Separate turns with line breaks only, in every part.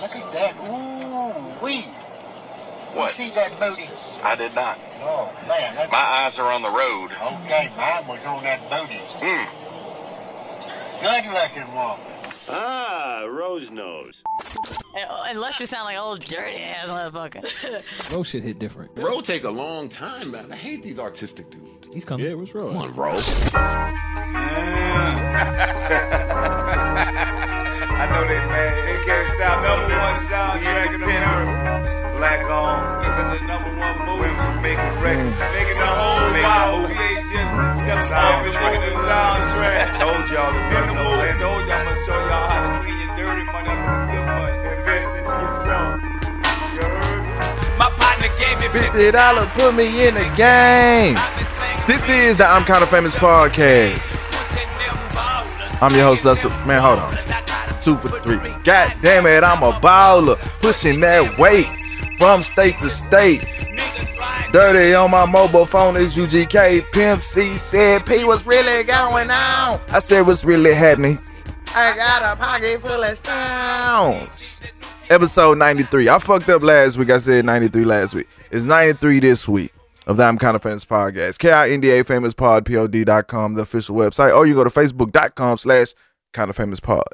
Look at that. Ooh, wee.
What?
You see that booty?
I did not.
Oh, man. That's,
My eyes are on the road.
okay, mine was on that booty.
Mm.
Good looking woman.
Ah, Rose nose.
Unless you sound like old dirty ass motherfucker.
Ro shit hit different.
Bro, take a long time, man. I hate these artistic dudes.
He's coming.
Yeah, what's wrong?
Come on, bro.
I know they mad. They can't stop. Number one soundtrack in America. Black on. the number one movie. Went making mm. records. Making the whole Bible. VHS. Soundtrack. The soundtrack. Told y'all to In the movie. Told y'all I'm gonna show y'all how to clean your dirty money up with good money. Invest into yourself. You heard? My partner gave me
Fifty dollars put me in the game. This is the I'm Kind of Famous podcast. I'm your host, Lester. Man, hold on. Two for three. God damn it, I'm a baller. Pushing that weight from state to state. Dirty on my mobile phone is UGK. Pimp C said, P, what's really going on? I said, what's really happening? I got a pocket full of stones. Episode 93. I fucked up last week. I said 93 last week. It's 93 this week of the I'm Kind of Famous podcast. K-I-N-D-A famous pod, P-O-D.com, the official website. Or you go to facebook.com slash kind of famous pod.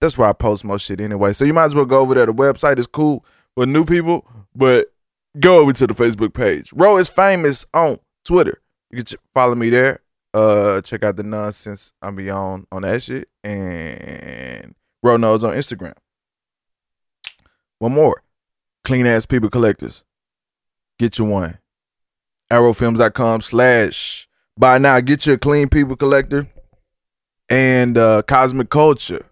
That's where I post most shit anyway. So you might as well go over there. The website is cool with new people, but go over to the Facebook page. Ro is famous on Twitter. You can follow me there. Uh, check out the nonsense I'm be on on that shit. And Ro knows on Instagram. One more. Clean ass people collectors. Get you one. Arrowfilms.com slash buy now. Get you a clean people collector. And uh Cosmic Culture.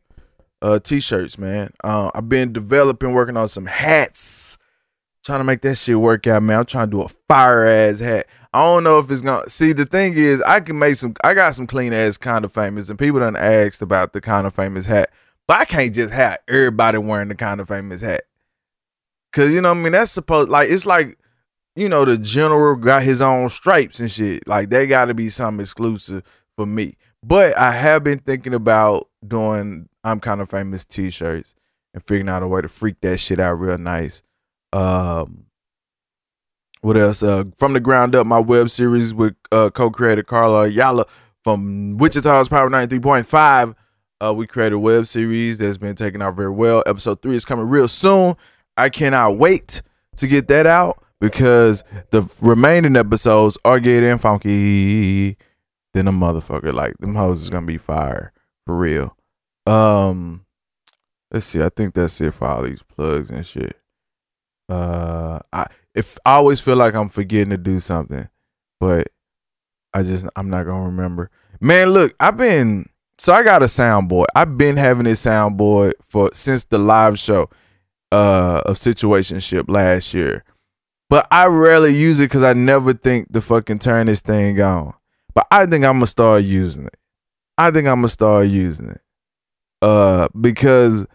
Uh t-shirts, man. Uh I've been developing, working on some hats. Trying to make that shit work out, man. I'm trying to do a fire ass hat. I don't know if it's gonna see the thing is I can make some I got some clean ass kind of famous and people done asked about the kind of famous hat. But I can't just have everybody wearing the kind of famous hat. Cause you know I mean that's supposed like it's like you know the general got his own stripes and shit. Like they got to be something exclusive for me. But I have been thinking about doing I'm kind of famous t-shirts and figuring out a way to freak that shit out real nice. Um what else? Uh from the ground up my web series with uh co-creator Carla Ayala from Wichita's Power 93.5. Uh we created a web series that's been taken out very well. Episode 3 is coming real soon. I cannot wait to get that out because the remaining episodes are getting funky than a motherfucker. Like them hoes is gonna be fire for real. Um, let's see. I think that's it for all these plugs and shit. Uh, I if I always feel like I'm forgetting to do something, but I just I'm not gonna remember. Man, look, I've been so I got a soundboard. I've been having this soundboard for since the live show uh of situationship last year. But I rarely use it because I never think to fucking turn this thing on. But I think I'm gonna start using it. I think I'm gonna start using it. Uh because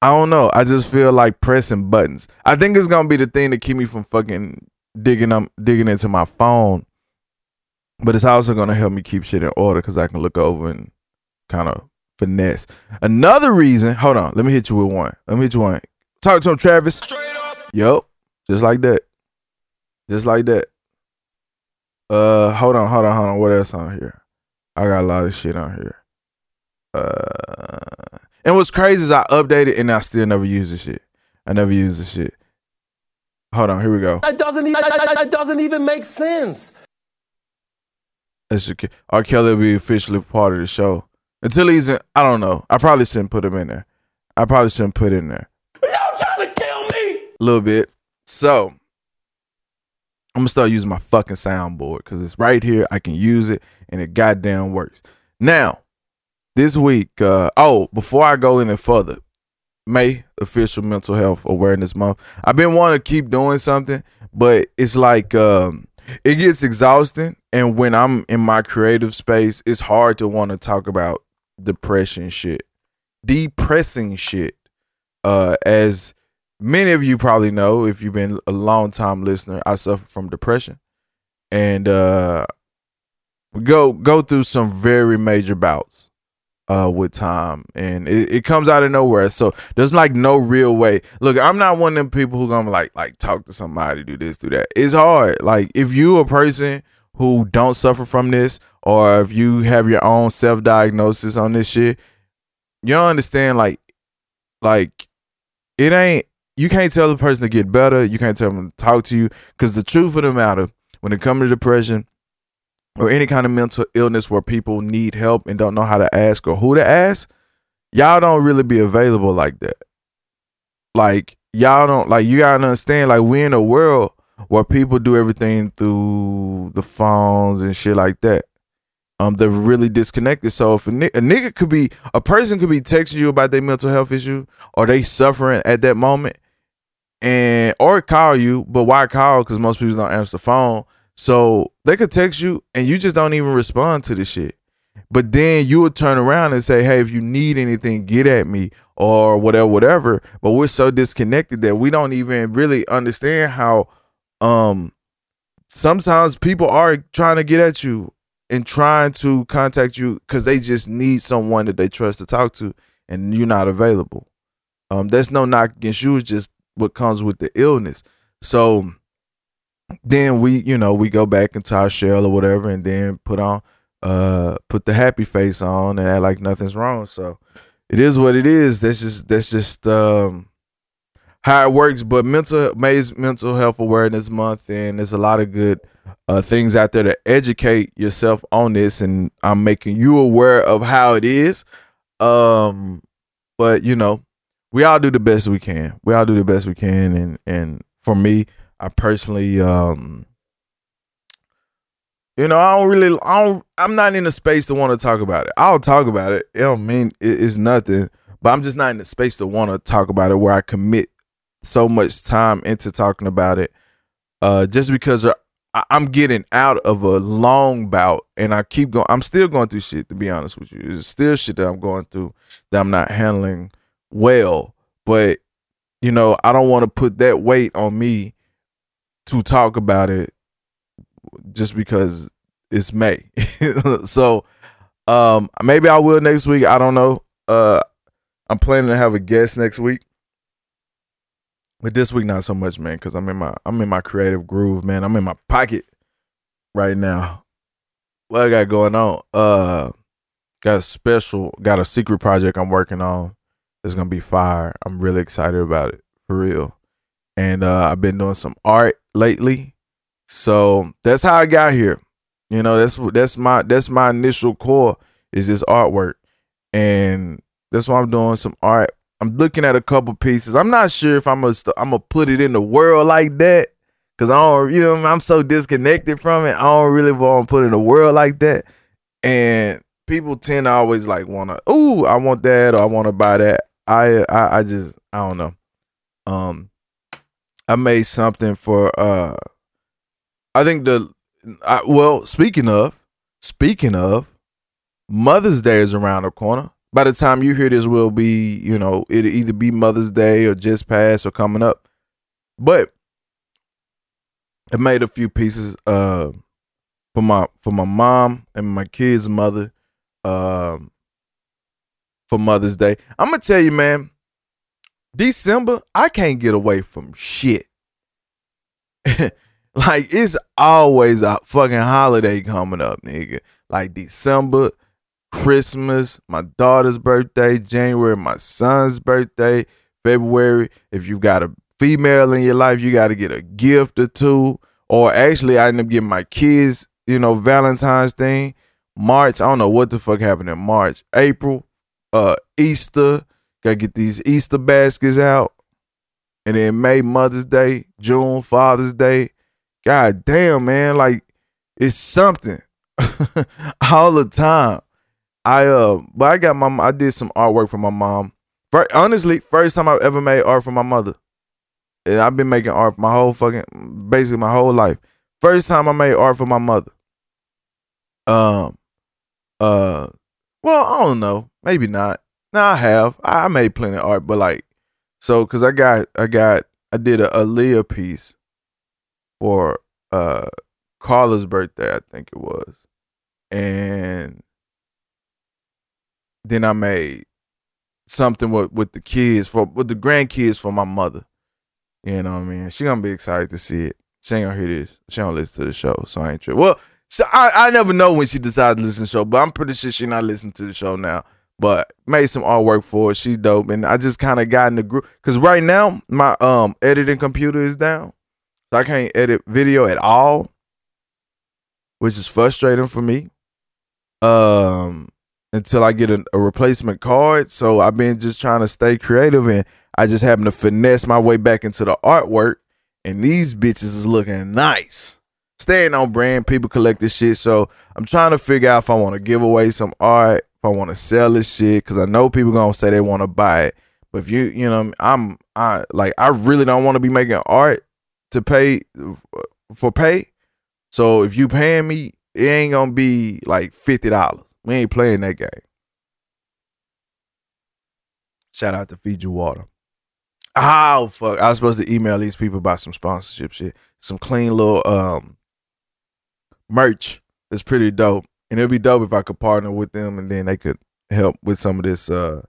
I don't know. I just feel like pressing buttons. I think it's gonna be the thing to keep me from fucking digging up digging into my phone. But it's also gonna help me keep shit in order because I can look over and kind of finesse. Another reason, hold on, let me hit you with one. Let me hit you one. Talk to him, Travis. Straight up. Yup. Just like that. Just like that. Uh hold on, hold on, hold on. What else on here? I got a lot of shit on here. Uh and what's crazy is I updated and I still never use the shit. I never use the shit. Hold on, here we go.
That doesn't even, that doesn't even make sense.
That's okay. R. Kelly will be officially part of the show. Until he's in I don't know. I probably shouldn't put him in there. I probably shouldn't put in there.
Y'all trying to kill me?
A little bit. So I'm gonna start using my fucking soundboard because it's right here. I can use it and it goddamn works. Now, this week, uh, oh, before I go any further, May official mental health awareness month. I've been wanting to keep doing something, but it's like um it gets exhausting and when I'm in my creative space, it's hard to want to talk about depression shit. Depressing shit. Uh as many of you probably know if you've been a long time listener, I suffer from depression. And uh go go through some very major bouts. uh with time and it, it comes out of nowhere so there's like no real way look i'm not one of them people who gonna like like talk to somebody do this do that it's hard like if you a person who don't suffer from this or if you have your own self-diagnosis on this shit you don't understand like like it ain't you can't tell the person to get better you can't tell them to talk to you because the truth of the matter when it comes to depression or any kind of mental illness where people need help and don't know how to ask or who to ask, y'all don't really be available like that. Like y'all don't like you gotta understand like we in a world where people do everything through the phones and shit like that. Um, they're really disconnected. So if a, a nigga could be a person could be texting you about their mental health issue or they suffering at that moment, and or call you, but why call? Because most people don't answer the phone. So they could text you and you just don't even respond to the shit. But then you would turn around and say, Hey, if you need anything, get at me or whatever, whatever. But we're so disconnected that we don't even really understand how um sometimes people are trying to get at you and trying to contact you because they just need someone that they trust to talk to and you're not available. Um, that's no knock against you, it's just what comes with the illness. So then we, you know, we go back into our shell or whatever, and then put on, uh, put the happy face on and act like nothing's wrong. So it is what it is. That's just that's just um how it works. But mental May's mental health awareness month, and there's a lot of good uh things out there to educate yourself on this, and I'm making you aware of how it is. Um, but you know, we all do the best we can. We all do the best we can, and and for me, I personally, um, you know, I don't really, I don't, I'm not in the space to want to talk about it. I'll talk about it. It don't mean it, it's nothing, but I'm just not in the space to want to talk about it where I commit so much time into talking about it. Uh, just because I, I'm getting out of a long bout and I keep going, I'm still going through shit, to be honest with you. It's still shit that I'm going through that I'm not handling well, but you know, I don't want to put that weight on me to talk about it just because it's May. so um maybe I will next week. I don't know. Uh I'm planning to have a guest next week. But this week not so much, man, cuz I'm in my I'm in my creative groove, man. I'm in my pocket right now. What I got going on? Uh got a special got a secret project I'm working on. It's to be fire. I'm really excited about it. For real and uh, I've been doing some art lately. So that's how I got here. You know, that's that's my that's my initial core is this artwork, and that's why I'm doing some art. I'm looking at a couple pieces. I'm not sure if I'm gonna st- I'm gonna put it in the world like that because I don't, you know, I'm so disconnected from it. I don't really want to put in the world like that. And people tend to always like want to, ooh, I want that or I want to buy that. I, I I just I don't know. Um, I made something for uh I think the I, well, speaking of speaking of Mother's Day is around the corner. By the time you hear this will be, you know, it'll either be Mother's Day or just passed or coming up. But I made a few pieces uh for my for my mom and my kids' mother um for Mother's Day. I'm gonna tell you, man, December, I can't get away from shit. like it's always a fucking holiday coming up, nigga. Like December, Christmas, my daughter's birthday, January, my son's birthday, February. If you got a female in your life, you got to get a gift or two. Or actually, I end up getting my kids, you know, Valentine's thing. March, I don't know what the fuck happened in March. April, uh, Easter, Gotta get these Easter baskets out. And then May, Mother's Day, June, Father's Day. God damn, man. Like, it's something all the time. I uh but I got my I did some artwork for my mom. First, honestly, first time I've ever made art for my mother. And I've been making art my whole fucking basically my whole life. First time I made art for my mother. Um uh well, I don't know. Maybe not. No, I have. I made plenty of art, but like, so because I got, I got, I did a Aaliyah piece for uh Carla's birthday, I think it was, and then I made something with with the kids for with the grandkids for my mother. You know what I mean? She gonna be excited to see it. She ain't gonna hear this. She don't listen to the show, so I ain't sure. Well, so I, I never know when she decides to listen to the show, but I'm pretty sure she not listening to the show now. But made some artwork for her. She's dope, and I just kind of got in the group because right now my um editing computer is down, so I can't edit video at all, which is frustrating for me. Um, until I get a, a replacement card. So I've been just trying to stay creative, and I just happen to finesse my way back into the artwork. And these bitches is looking nice staying on brand. People collect this shit. So I'm trying to figure out if I want to give away some art, if I want to sell this shit, because I know people gonna say they want to buy it. But if you, you know, I'm, I like, I really don't want to be making art to pay for pay. So if you paying me, it ain't gonna be like fifty dollars. We ain't playing that game. Shout out to Feed You Water. Oh fuck! I was supposed to email these people about some sponsorship shit, some clean little um merch. It's pretty dope, and it'd be dope if I could partner with them, and then they could help with some of this uh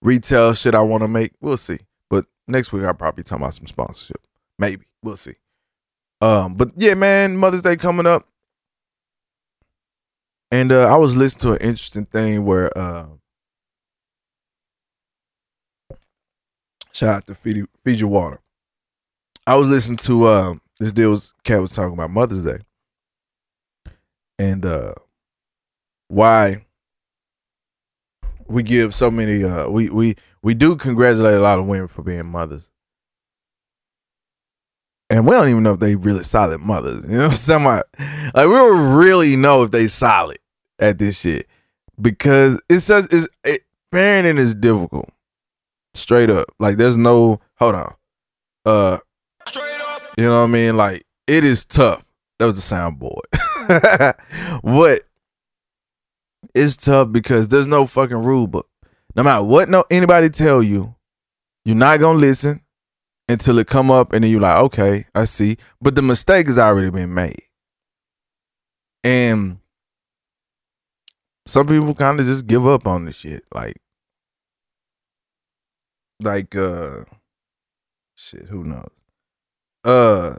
retail shit I want to make. We'll see. But next week I'll probably talk about some sponsorship. Maybe we'll see. Um, but yeah, man, Mother's Day coming up, and uh, I was listening to an interesting thing where uh, shout out to Feed, Feed Your Water. I was listening to uh, this deal was cat was talking about Mother's Day and uh, why we give so many uh, we we we do congratulate a lot of women for being mothers. And we don't even know if they really solid mothers. You know what I'm saying? Like, like we don't really know if they solid at this shit. Because it's such it's it, parenting is difficult. Straight up. Like there's no hold on. Uh straight up. You know what I mean? Like it is tough. That was a soundboard. what it's tough because there's no fucking rule book. No matter what no anybody tell you, you're not gonna listen until it come up and then you're like, okay, I see. But the mistake has already been made. And some people kind of just give up on the shit. Like, like, uh, shit, who knows? Uh,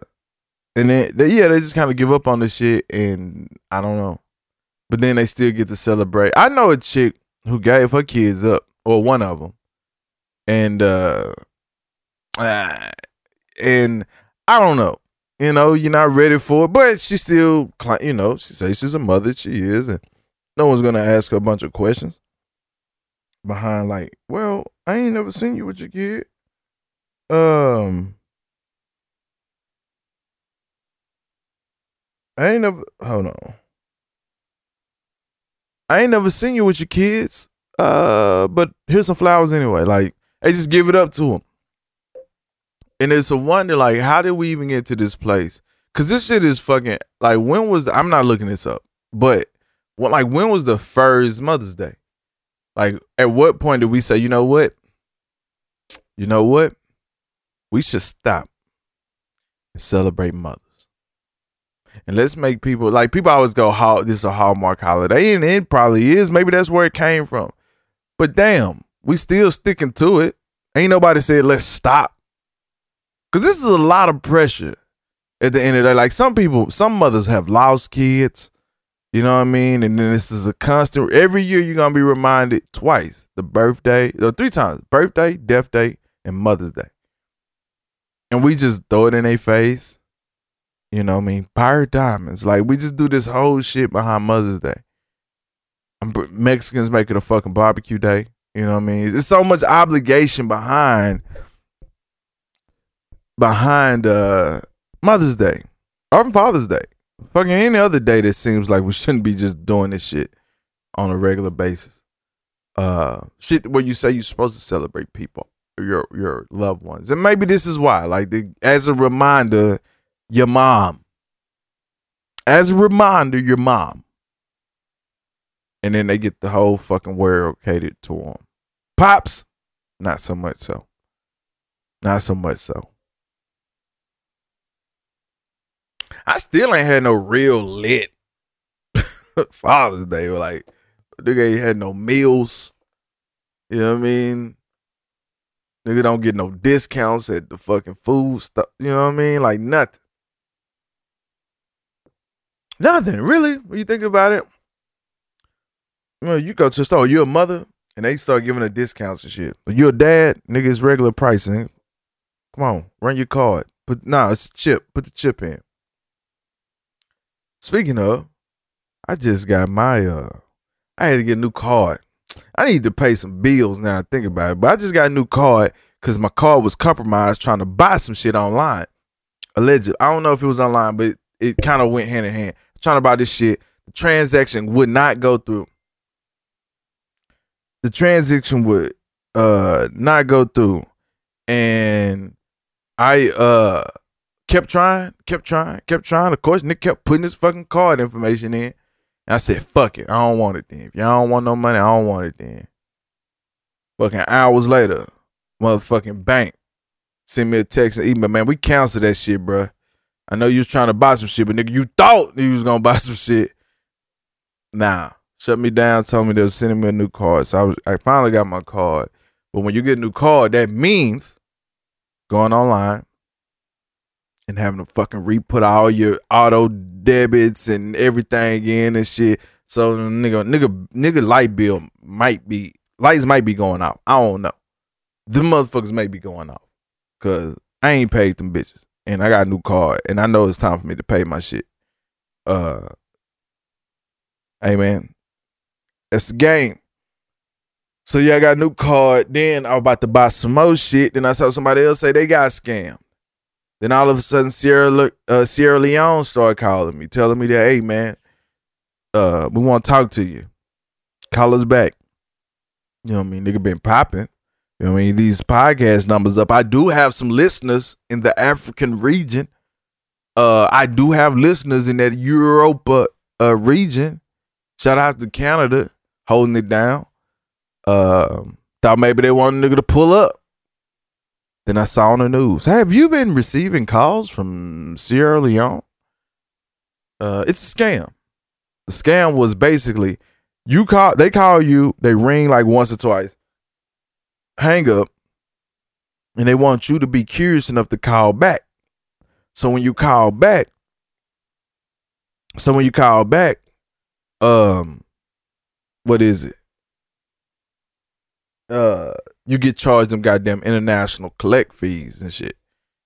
and then, yeah, they just kind of give up on the shit, and I don't know. But then they still get to celebrate. I know a chick who gave her kids up, or one of them, and uh, uh and I don't know. You know, you're not ready for it, but she still, you know, she says she's a mother. She is, and no one's gonna ask her a bunch of questions behind like, well, I ain't never seen you with your kid. Um I ain't never hold on. I ain't never seen you with your kids. Uh, but here's some flowers anyway. Like, they just give it up to them. And it's a wonder, like, how did we even get to this place? Cause this shit is fucking like when was I'm not looking this up, but what like when was the first Mother's Day? Like at what point did we say, you know what? You know what? We should stop and celebrate mothers. And let's make people like people always go, "How this is a Hallmark holiday," and it probably is. Maybe that's where it came from. But damn, we still sticking to it. Ain't nobody said let's stop. Cause this is a lot of pressure at the end of the day. Like some people, some mothers have lost kids. You know what I mean? And then this is a constant. Every year you're gonna be reminded twice: the birthday, or three times: birthday, death day, and Mother's Day. And we just throw it in their face. You know what I mean? Pirate diamonds. Like we just do this whole shit behind Mother's Day. Mexicans make it a fucking barbecue day. You know what I mean? There's so much obligation behind behind uh Mother's Day or Father's Day. Fucking any other day that seems like we shouldn't be just doing this shit on a regular basis. Uh shit where you say you're supposed to celebrate people, your your loved ones. And maybe this is why. Like the, as a reminder, your mom. As a reminder, your mom. And then they get the whole fucking world catered to them. Pops, not so much so. Not so much so. I still ain't had no real lit Father's Day. Like, nigga ain't had no meals. You know what I mean? Nigga don't get no discounts at the fucking food stuff. You know what I mean? Like nothing. Nothing, really. When you think about it. Well, you go to the store, you're a mother, and they start giving her discounts and shit. But you're a dad, nigga, it's regular pricing. Come on, run your card. Put nah, it's a chip. Put the chip in. Speaking of, I just got my uh I had to get a new card. I need to pay some bills now I think about it. But I just got a new card because my card was compromised trying to buy some shit online. Alleged. I don't know if it was online, but it kind of went hand in hand. Trying to buy this shit. The transaction would not go through. The transaction would uh not go through. And I uh kept trying, kept trying, kept trying. Of course, Nick kept putting his fucking card information in. And I said, fuck it. I don't want it then. If y'all don't want no money, I don't want it then. Fucking hours later, motherfucking bank sent me a text and email, man, we canceled that shit, bruh. I know you was trying to buy some shit, but nigga, you thought you was gonna buy some shit. Nah. Shut me down, told me they was sending me a new card. So I was I finally got my card. But when you get a new card, that means going online and having to fucking re-put all your auto debits and everything in and shit. So nigga, nigga, nigga, light bill might be lights might be going off. I don't know. The motherfuckers may be going off because I ain't paid them bitches, and I got a new card, and I know it's time for me to pay my shit. Uh, hey man, that's the game. So yeah, I got a new card. Then I was about to buy some more shit. Then I saw somebody else say they got scammed. Then all of a sudden, Sierra uh, Sierra Leone started calling me, telling me that, hey man, uh, we want to talk to you. Call us back. You know what I mean? Nigga been popping. I mean? These podcast numbers up. I do have some listeners in the African region. Uh, I do have listeners in that Europa uh, region. Shout out to Canada holding it down. Uh, thought maybe they wanted a nigga to pull up. Then I saw on the news. Have you been receiving calls from Sierra Leone? Uh, it's a scam. The scam was basically you call they call you, they ring like once or twice, hang up, and they want you to be curious enough to call back. So when you call back, so when you call back, um, what is it? Uh, you get charged them goddamn international collect fees and shit.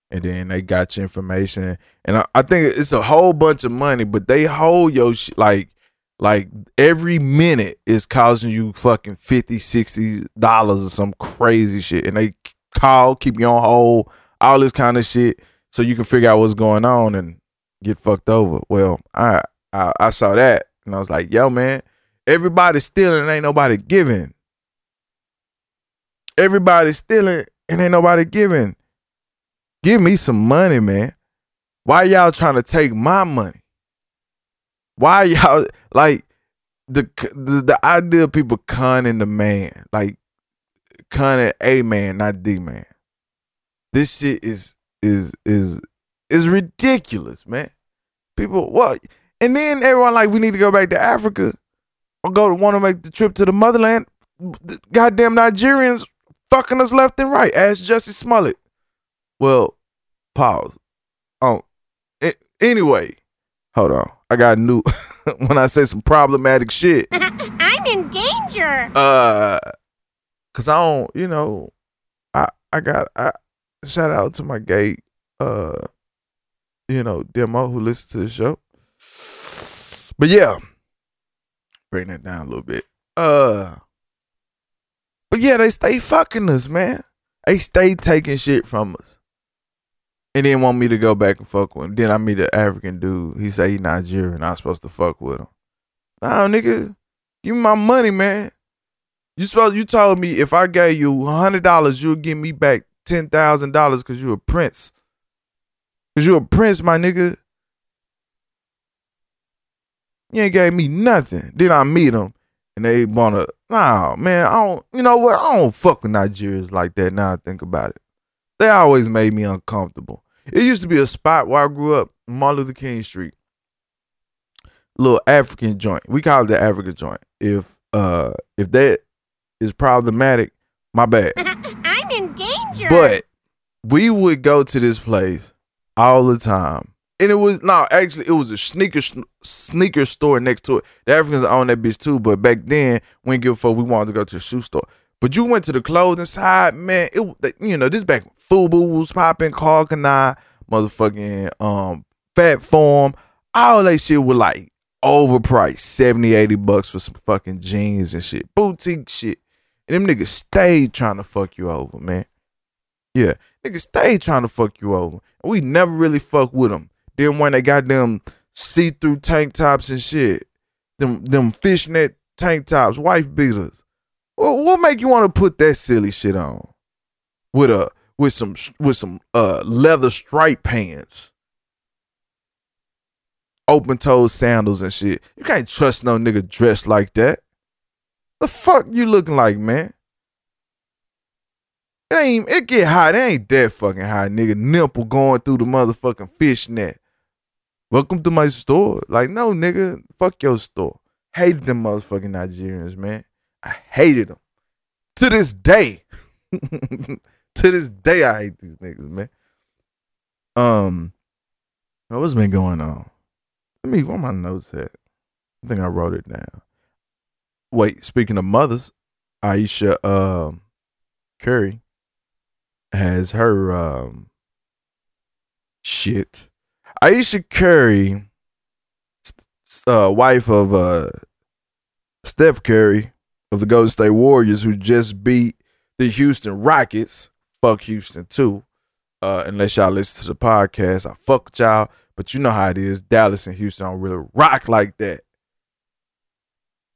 And then they got your information. And I, I think it's a whole bunch of money, but they hold your like like every minute is causing you fucking 50 60 dollars or some crazy shit. And they call keep you on hold all this kind of shit so you can figure out what's going on and get fucked over. Well i i, I saw that and i was like yo man everybody's stealing and ain't nobody giving. Everybody's stealing and ain't nobody giving. Give me some money man. Why y'all trying to take my money why y'all like the the, the idea of people conning the man, like conning a man, not the man. This shit is is is is ridiculous, man. People what? And then everyone like we need to go back to Africa or go to want to make the trip to the motherland. Goddamn Nigerians fucking us left and right. Ask Jussie Smollett. Well, pause. Oh, it, anyway, hold on. I got new when I say some problematic shit.
I'm in danger.
Uh, cause I don't, you know, I I got I shout out to my gay uh, you know, demo who listens to the show. But yeah, bring that down a little bit. Uh, but yeah, they stay fucking us, man. They stay taking shit from us. And then want me to go back and fuck with him. Then I meet an African dude. He say he Nigerian. I'm supposed to fuck with him. Nah, nigga, give me my money, man. You supposed you told me if I gave you hundred dollars, you'll give me back ten thousand dollars because you a prince. Cause you a prince, my nigga. You ain't gave me nothing. Then I meet him and they wanna nah man, I don't you know what? I don't fuck with Nigerians like that now I think about it. They always made me uncomfortable. It used to be a spot where I grew up, Martin Luther King Street. Little African joint. We call it the African joint. If uh if that is problematic, My bad.
I'm in danger.
But we would go to this place all the time. And it was no, actually, it was a sneaker sneaker store next to it. The Africans own that bitch too, but back then when we didn't give a fuck. We wanted to go to the shoe store. But you went to the clothing side, man. It you know this back Fubu was popping, Karl Kani, motherfucking um Phat Farm, all that shit was like overpriced, 70, 80 bucks for some fucking jeans and shit, boutique shit. And them niggas stayed trying to fuck you over, man. Yeah, niggas stayed trying to fuck you over. We never really fuck with them. Then when they got them see-through tank tops and shit, them them fishnet tank tops, wife beaters. Well, what make you want to put that silly shit on? With a with some with some uh leather stripe pants. Open toed sandals and shit. You can't trust no nigga dressed like that. The fuck you looking like, man? It ain't it get hot. It ain't that fucking hot, nigga. Nipple going through the motherfucking fishnet. Welcome to my store. Like, no, nigga, fuck your store. Hated them motherfucking Nigerians, man. I hated them. To this day. to this day, I hate these niggas, man. Um, what's been going on? Let me where my notes at? I think I wrote it down. Wait, speaking of mothers, Ayesha um Curry has her um shit. Ayesha Curry, uh, wife of uh Steph Curry of the Golden State Warriors, who just beat the Houston Rockets. Fuck Houston too. Uh, unless y'all listen to the podcast, I fuck y'all. But you know how it is. Dallas and Houston don't really rock like that.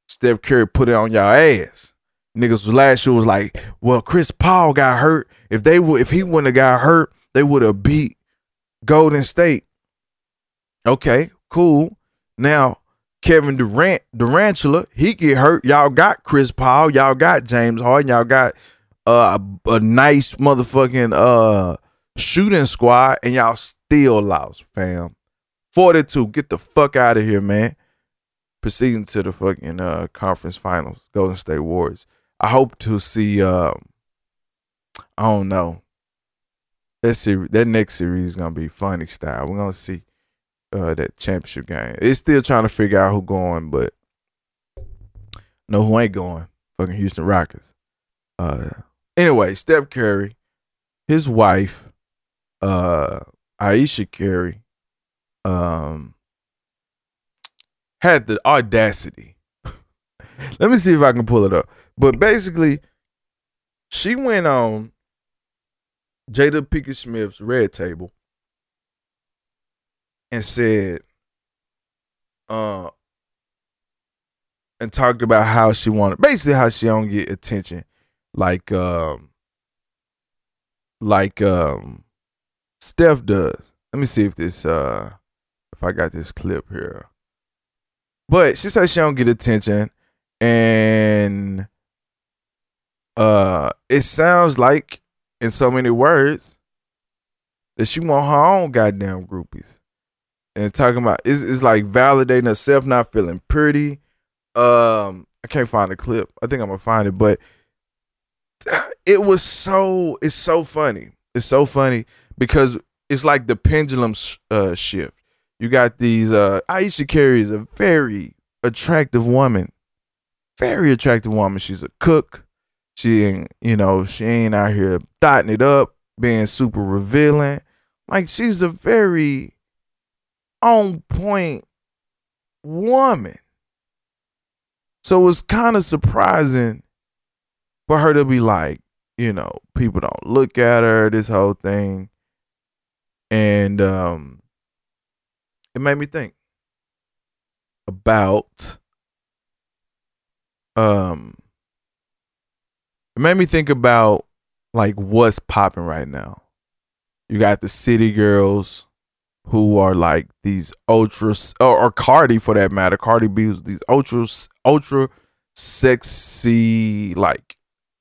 Steph Curry put it on y'all ass. Niggas was last year was like, well, Chris Paul got hurt. If they would, if he wouldn't have got hurt, they would have beat Golden State. Okay, cool. Now Kevin Durant, Durantula, he get hurt. Y'all got Chris Paul. Y'all got James Harden. Y'all got uh, a, a nice motherfucking uh shooting squad, and y'all still lost, fam. 42. Get the fuck out of here, man. Proceeding to the fucking uh conference finals, Golden State Warriors. I hope to see um I don't know. That series that next series is gonna be funny style. We're gonna see uh that championship game. It's still trying to figure out who going, but know who ain't going. Fucking Houston Rockets. Uh anyway, Steph Curry, his wife, uh Ayesha Curry, um had the audacity. Let me see if I can pull it up. But basically, she went on Jada Pinkett Smith's Red Table and said, uh, and talked about how she wanted, basically how she don't get attention, like, um, like, um, Steph does. Let me see if this, uh, if I got this clip here. But she said she don't get attention, and uh, it sounds like, in so many words, that she want her own goddamn groupies. And talking about it's, it's like validating herself, not feeling pretty. Um, I can't find the clip. I think I'm gonna find it, but it was so it's so funny. It's so funny because it's like the pendulum uh, shift. You got these. Uh, Ayesha Curry is a very attractive woman, very attractive woman. She's a cook. She ain't, you know, she ain't out here dotting it up, being super revealing. Like she's a very on point woman. So it's kind of surprising for her to be like, you know, people don't look at her, this whole thing. And um it made me think about um it made me think about like what's popping right now. You got the city girls who are like these ultra or, or Cardi for that matter. Cardi B these ultra ultra sexy like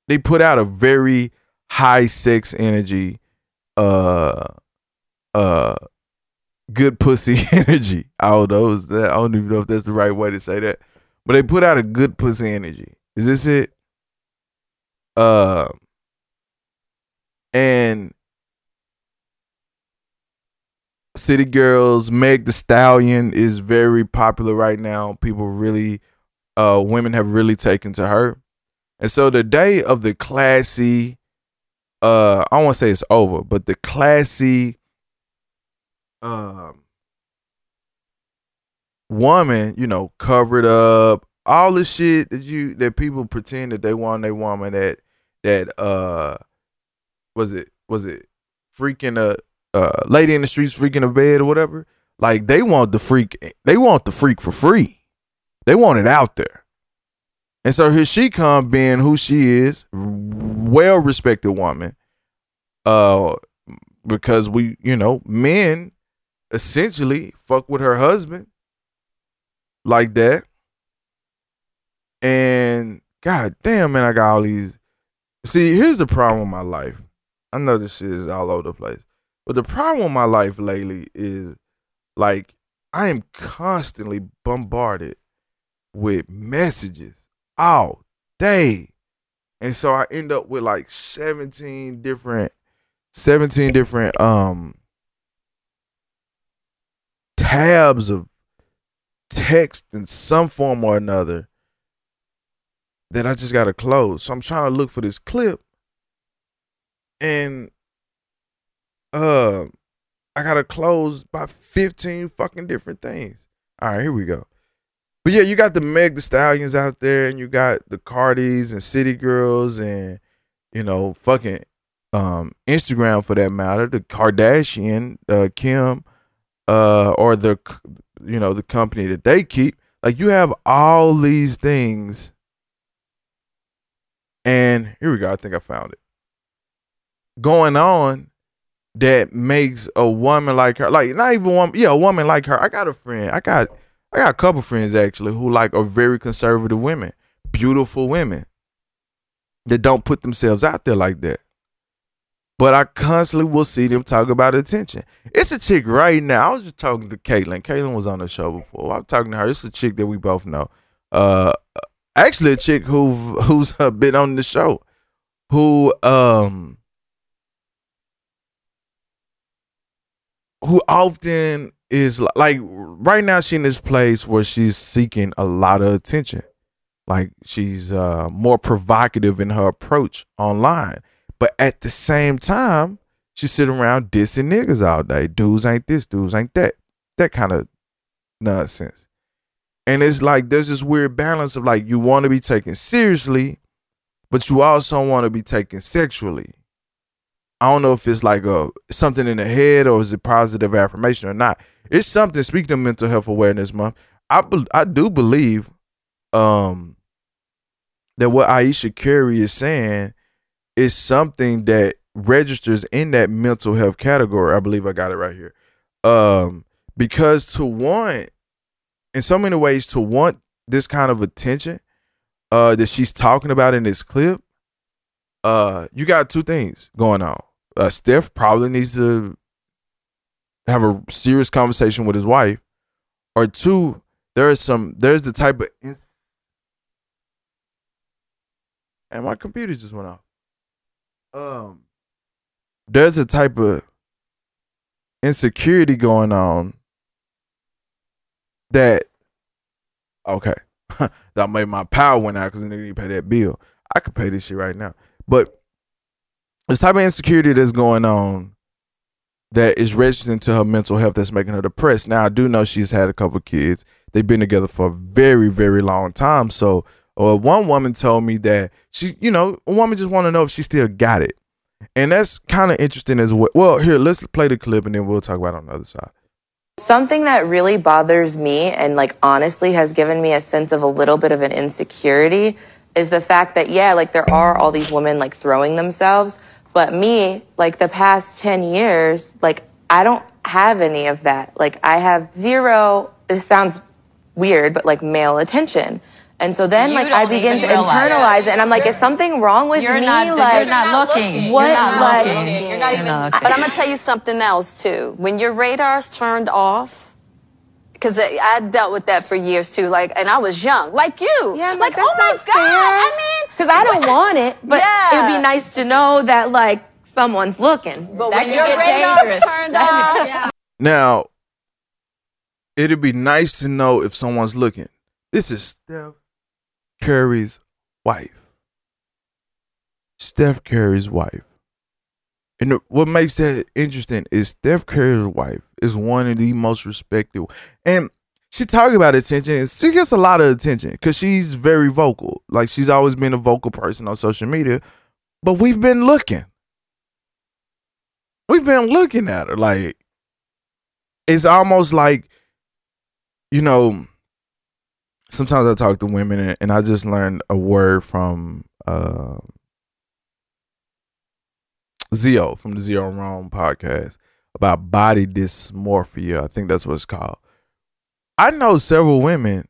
they put out a very high sex energy uh uh good pussy energy. I don't. That, I don't even know if that's the right way to say that. But they put out a good pussy energy. Is this it? Uh And City Girls, Meg the Stallion is very popular right now. People really, uh, women have really taken to her. And so the day of the classy, uh, I won't say it's over, but the classy, um, woman, you know, covered up, all the shit that you that people pretend that they want a woman that that uh was it was it freaking a uh lady in the streets freaking a bed or whatever. Like they want the freak they want the freak for free. They want it out there. And so here she come being who she is, well respected woman. Uh because we, you know, men essentially fuck with her husband like that. And god damn man, I got all these. See, here's the problem with my life. I know this shit is all over the place. But the problem with my life lately is like I am constantly bombarded with messages all day. And so I end up with like 17 different 17 different um tabs of text in some form or another that I just gotta close. So I'm trying to look for this clip, and uh, I gotta close by 15 fucking different things. All right, here we go. But yeah, you got the Meg the Stallions out there, and you got the Cardis and City Girls, and you know, fucking um Instagram for that matter, the Kardashian, uh, Kim, uh, or the you know the company that they keep. Like you have all these things and here we go. I think I found it. Going on that makes a woman like her, like not even one, yeah, a woman like her. I got a friend. I got, I got a couple friends actually who like are very conservative women, beautiful women that don't put themselves out there like that. But I constantly will see them talk about attention. It's a chick right now. I was just talking to Caitlyn. Caitlyn was on the show before. I'm talking to her. It's a chick that we both know. Uh, actually a chick who who's been on the show who um who often is like right now she in this place where she's seeking a lot of attention. Like she's uh more provocative in her approach online. But at the same time she's sitting around dissing niggas all day. Dudes ain't this dudes ain't that. That kind of nonsense. And it's like there's this weird balance of like you want to be taken seriously, but you also want to be taken sexually. I don't know if it's like a something in the head or is it positive affirmation or not. It's something. Speaking of mental health awareness month, I be, I do believe um that what Ayesha Curry is saying is something that registers in that mental health category. I believe I got it right here. Um, because to want, in so many ways to want this kind of attention uh that she's talking about in this clip uh you got two things going on uh steph probably needs to have a serious conversation with his wife. Or two there is some there's the type of ins- and my computer just went off. Um there's a type of insecurity going on that okay, that made my power went out because nigga need to pay that bill. I could pay this shit right now, but this type of insecurity that's going on that is registering to her mental health that's making her depressed. Now I do know she's had a couple kids. They've been together for a very very long time. So, or uh, one woman told me that she, you know, a woman just want to know if she still got it, and that's kind of interesting as well. Well, here let's play the clip and then we'll talk about on the other side.
Something that really bothers me and like honestly has given me a sense of a little bit of an insecurity is the fact that yeah, like there are all these women like throwing themselves, but me, like the past 10 years, like I don't have any of that. Like I have zero, this sounds weird, but like male attention. And so then,
You
like, I begin to internalize
it.
it, and I'm like, is something wrong with
You're
me?
not-
like,
you're not looking.
What,
You're not
like,
looking. You're not even-
But I'm gonna tell you something else too. When your radar's turned off, because I, I dealt with that for years too. Like, and I was young, like you.
Yeah, I'm
like,
like,
oh my
that's
god.
not fair.
I mean,
Because I don't want it, but
Yeah.
it'd be nice to know that like someone's looking.
But
That
when
can
your
get
radar's
dangerous.
turned
That's-
off,
Now, it'd be nice to know if someone's looking. This is Steph Curry's wife. Steph Curry's wife. And what makes that interesting is Steph Curry's wife is one of the most respected. And she talk about attention. She gets a lot of attention because she's very vocal. Like she's always been a vocal person on social media. But we've been looking. We've been looking at her. Like it's almost like, you know, sometimes I talk to women and, and I just learned a word from uh, Zio from the Zio Rome podcast about body dysmorphia. I think that's what it's called. I know several women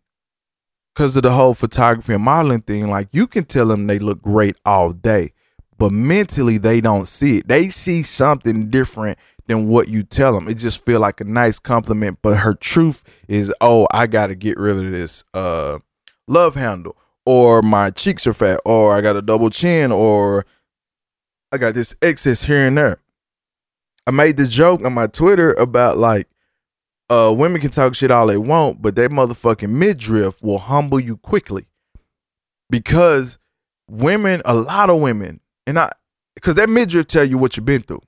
because of the whole photography and modeling thing. Like you can tell them they look great all day, but mentally they don't see it. They see something different than what you tell them. It just feel like a nice compliment, but her truth is, oh, I got to get rid of this uh love handle, or my cheeks are fat, or I got a double chin, or I got this excess here and there. I made the joke on my Twitter about like uh women can talk shit all they want, but that motherfucking midriff will humble you quickly. Because women, a lot of women, and I because that midriff tell you what you've been through.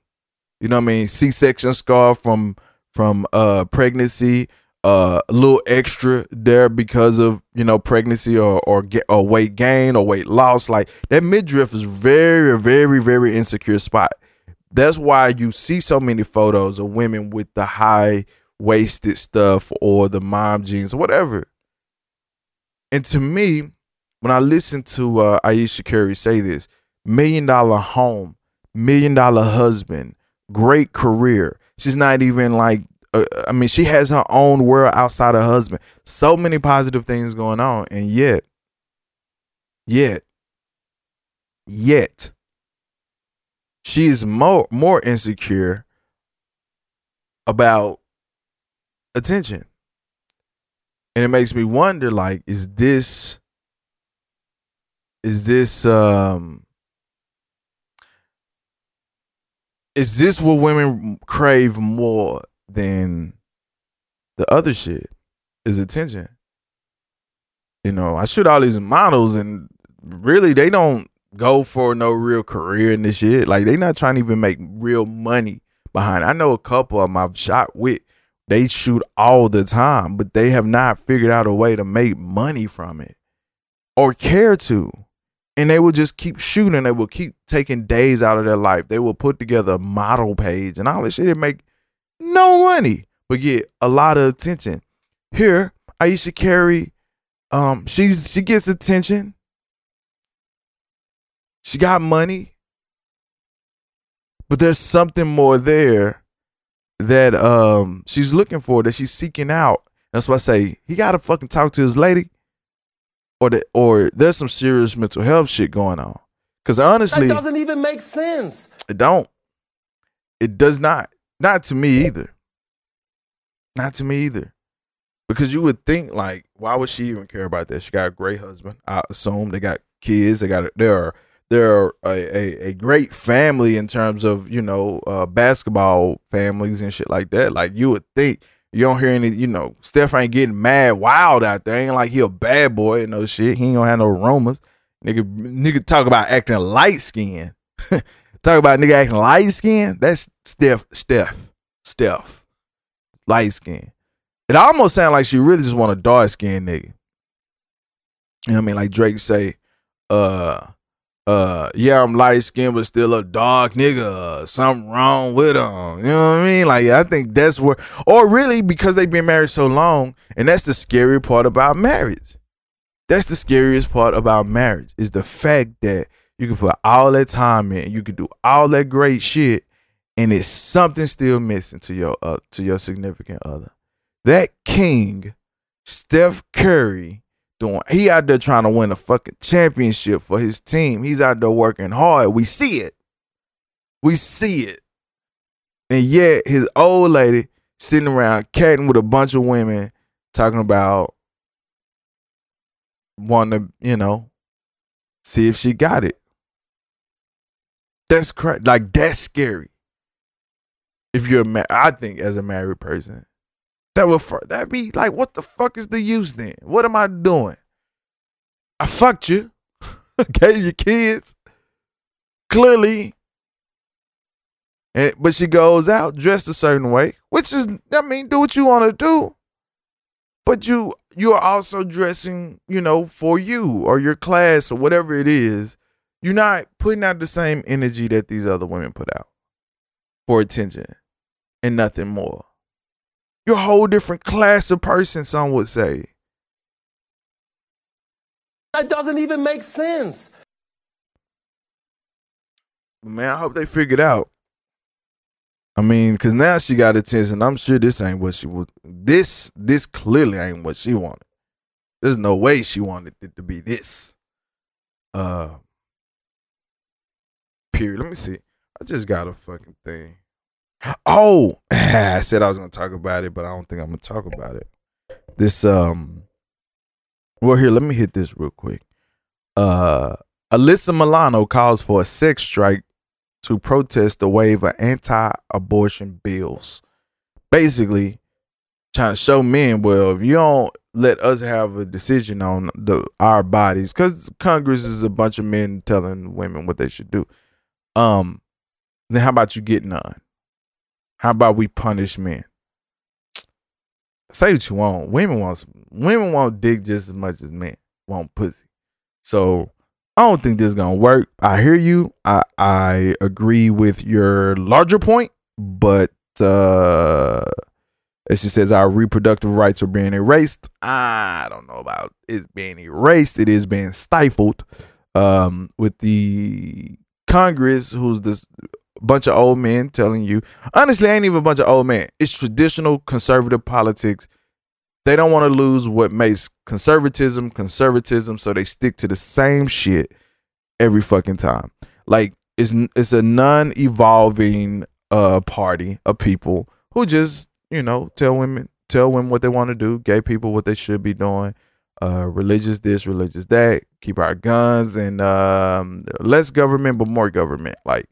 You know what I mean? C section scar from from uh pregnancy, uh a little extra there because of, you know, pregnancy or or get or weight gain or weight loss. Like that midriff is very, very, very insecure spot. That's why you see so many photos of women with the high waisted stuff or the mom jeans or whatever. And to me, when I listen to uh, Ayesha Curry say this, million dollar home, million dollar husband, great career. She's not even like, uh, I mean, she has her own world outside her husband. So many positive things going on. And yet, yet, yet, she is more more insecure about attention. And it makes me wonder like is this is this um is this what women crave more than the other shit? Is attention. You know, I shoot all these models and really they don't go for no real career in this shit. Like they not trying to even make real money behind. it. I know a couple of them I've shot with. They shoot all the time, but they have not figured out a way to make money from it or care to. And they will just keep shooting. They will keep taking days out of their life. They will put together a model page and all this shit and make no money, but get a lot of attention. Here, Ayesha Curry, um, she's she gets attention. She got money. But there's something more there that um she's looking for that she's seeking out. That's why I say he gotta fucking talk to his lady. Or that or there's some serious mental health shit going on. Cause honestly
That doesn't even make sense.
it don't. It does not. Not to me either. Not to me either. Because you would think like, why would she even care about that? She got a great husband. I assume they got kids. They got they are they're a, a, a great family in terms of you know uh, basketball families and shit like that. Like you would think you don't hear any. You know, Steph ain't getting mad wild out there. Ain't like he a bad boy and no shit. He ain't gonna have no rumors. Nigga, nigga talk about acting light skin. talk about nigga acting light skin. That's Steph. Steph. Steph. Light skin. It almost sounds like she really just want a dark skin nigga. You know what I mean? Like Drake say, uh, uh, yeah, I'm light skinned, but still a dark nigga. Something wrong with him. You know what I mean? Like, I think that's where, or really because they've been married so long, and that's the scary part about marriage. That's the scariest part about marriage is the fact that you can put all that time in, you can do all that great shit, and it's something still missing to your uh, to your significant other. That king, Steph Curry, doing he out there trying to win a fucking championship for his team. He's out there working hard. We see it. We see it. And yet his old lady sitting around catting with a bunch of women talking about wanting to, you know, see if she got it. That's cra Like that's scary. If you're a ma- I think as a married person, that would that be like, what the fuck is the use then? What am I doing? I fucked you, gave you kids, clearly, and but she goes out dressed a certain way, which is, I mean, do what you want to do, but you you are also dressing, you know, for you or your class or whatever it is. You're not putting out the same energy that these other women put out for attention and nothing more. You're a whole different class of person, some would say.
That doesn't even make sense.
Man, I hope they figured out. I mean, cause now she got attention. I'm sure this ain't what she was. This, this clearly ain't what she wanted. There's no way she wanted it to be this. Uh, period. Let me see. I just got a fucking thing. Oh, I said I was gonna talk about it, but I don't think I'm gonna talk about it. This um, well, here, let me hit this real quick. Uh, Alyssa Milano calls for a sex strike to protest the wave of anti-abortion bills. Basically, trying to show men, well, if you don't let us have a decision on the our bodies, because Congress is a bunch of men telling women what they should do. Um, then how about you get none? How about we punish men? Say what you want. Women want women want dick just as much as men want pussy. So I don't think this is gonna work. I hear you. I I agree with your larger point, but uh as she says, our reproductive rights are being erased. I don't know about it being erased. It is being stifled. Um, with the Congress, who's this bunch of old men telling you. Honestly, ain't even a bunch of old men. It's traditional conservative politics. They don't want to lose what makes conservatism conservatism, so they stick to the same shit every fucking time. Like it's it's a non-evolving uh party of people who just you know tell women tell women what they want to do, gay people what they should be doing, uh religious this, religious that, keep our guns and um less government but more government. Like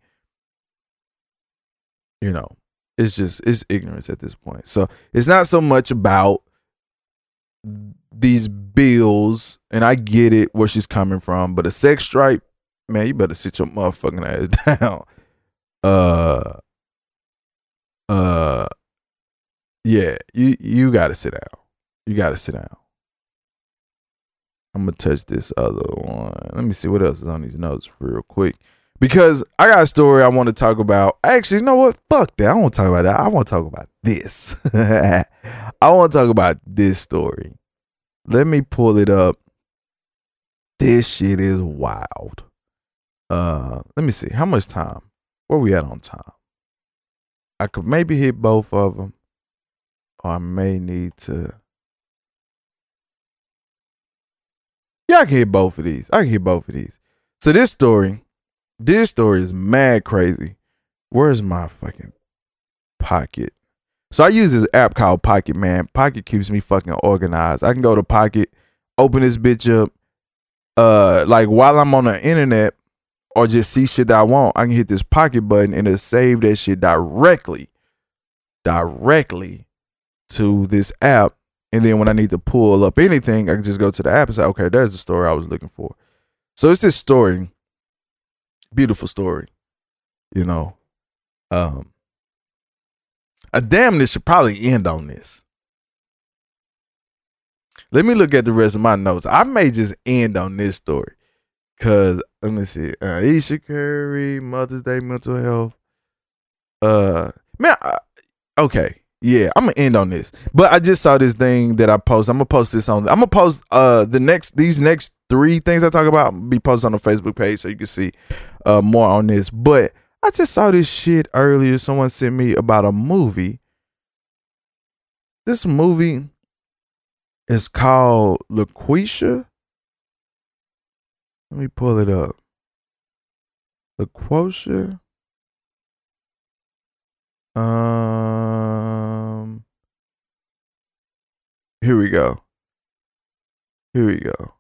you know, it's just it's ignorance at this point. So it's not so much about these bills, and I get it where she's coming from, but a sex stripe, man, you better sit your motherfucking ass down. Uh uh yeah, you you gotta sit down. You gotta sit down. I'm gonna touch this other one. Let me see what else is on these notes real quick. Because I got a story I want to talk about. Actually, you know what? Fuck that. I want to talk about that. I want to talk about this. I want to talk about this story. Let me pull it up. This shit is wild. Uh, let me see. How much time? Where we at on time? I could maybe hit both of them, or I may need to. Yeah, I can hit both of these. I can hit both of these. So this story this story is mad crazy. Where's my fucking pocket? So I use this app called Pocket Man. Pocket keeps me fucking organized. I can go to Pocket, open this bitch up, uh, like while I'm on the internet or just see shit that I want. I can hit this Pocket button and it'll save that shit directly, directly to this app. And then when I need to pull up anything, I can just go to the app and say, okay, there's the story I was looking for. So it's this story beautiful story. You know, um, a damn this should probably end on this. Let me look at the rest of my notes. I may just end on this story. Cause let me see. Uh Ayesha Curry, Mother's Day mental health. Uh man, I, okay. Yeah, I'm gonna end on this. But I just saw this thing that I post. I'm gonna post this on I'm gonna post uh the next these next three things I talk about be posted on the Facebook page so you can see uh more on this. But I just saw this shit earlier. Someone sent me about a movie. This movie is called LaQuisha. Let me pull it up. LaQuisha. Um. Here we go. Here we go.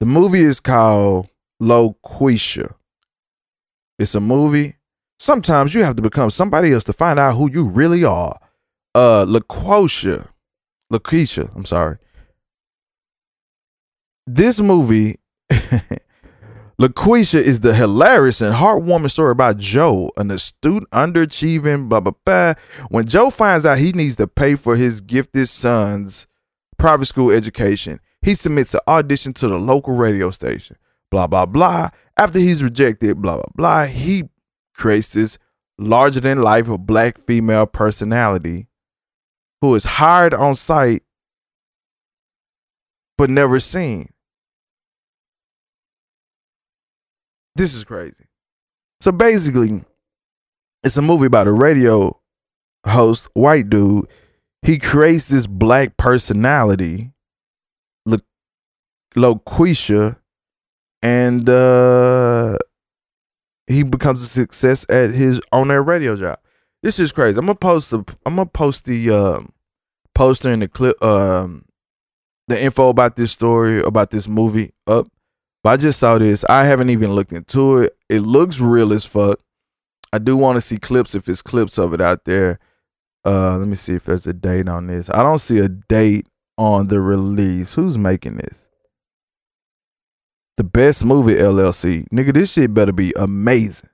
The movie is called Loquisha. It's a movie. Sometimes you have to become somebody else to find out who you really are. Uh Laquisha. Laquisha, I'm sorry. This movie LaQuisha is the hilarious and heartwarming story about Joe, an astute, underachieving, blah, blah, blah. When Joe finds out he needs to pay for his gifted son's private school education, he submits an audition to the local radio station, blah, blah, blah. After he's rejected, blah, blah, blah, he creates this larger than life black female personality who is hired on site but never seen. This is crazy. So basically, it's a movie about a radio host, white dude. He creates this black personality, Loquisha, and uh he becomes a success at his on their radio job. This is crazy. I'm gonna post the I'm gonna post the um poster and the clip um the info about this story about this movie up. But I just saw this. I haven't even looked into it. It looks real as fuck. I do want to see clips if it's clips of it out there. Uh let me see if there's a date on this. I don't see a date on the release. Who's making this? The best movie LLC. Nigga, this shit better be amazing.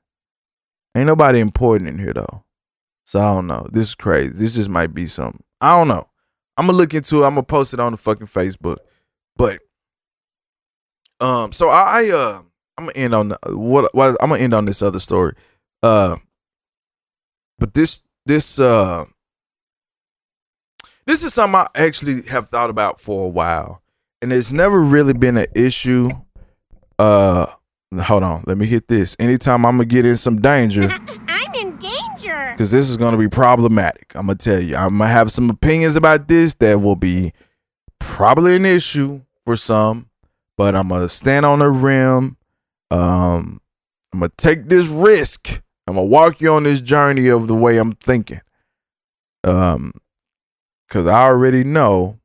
Ain't nobody important in here though. So I don't know. This is crazy. This just might be something. I don't know. I'm gonna look into it. I'm gonna post it on the fucking Facebook. But um, so I, I uh I'm gonna end on the, what, what I'm gonna end on this other story. Uh but this this uh this is something I actually have thought about for a while. And it's never really been an issue. Uh hold on, let me hit this. Anytime I'm gonna get in some danger.
I'm in danger.
because this is going to be problematic. I'm gonna tell you. I'm gonna have some opinions about this that will be probably an issue for some, but I'm gonna stand on the rim. Um, I'm gonna take this risk. I'm gonna walk you on this journey of the way I'm thinking. Um, because I already know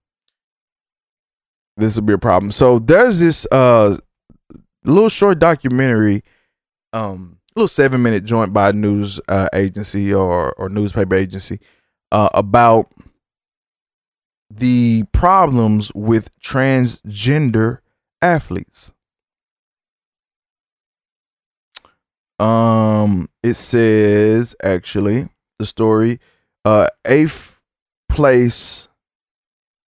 this will be a problem. So there's this uh little short documentary um little seven minute joint by a news uh, agency or or newspaper agency uh, about the problems with transgender athletes. Um, it says actually the story, uh, eighth place.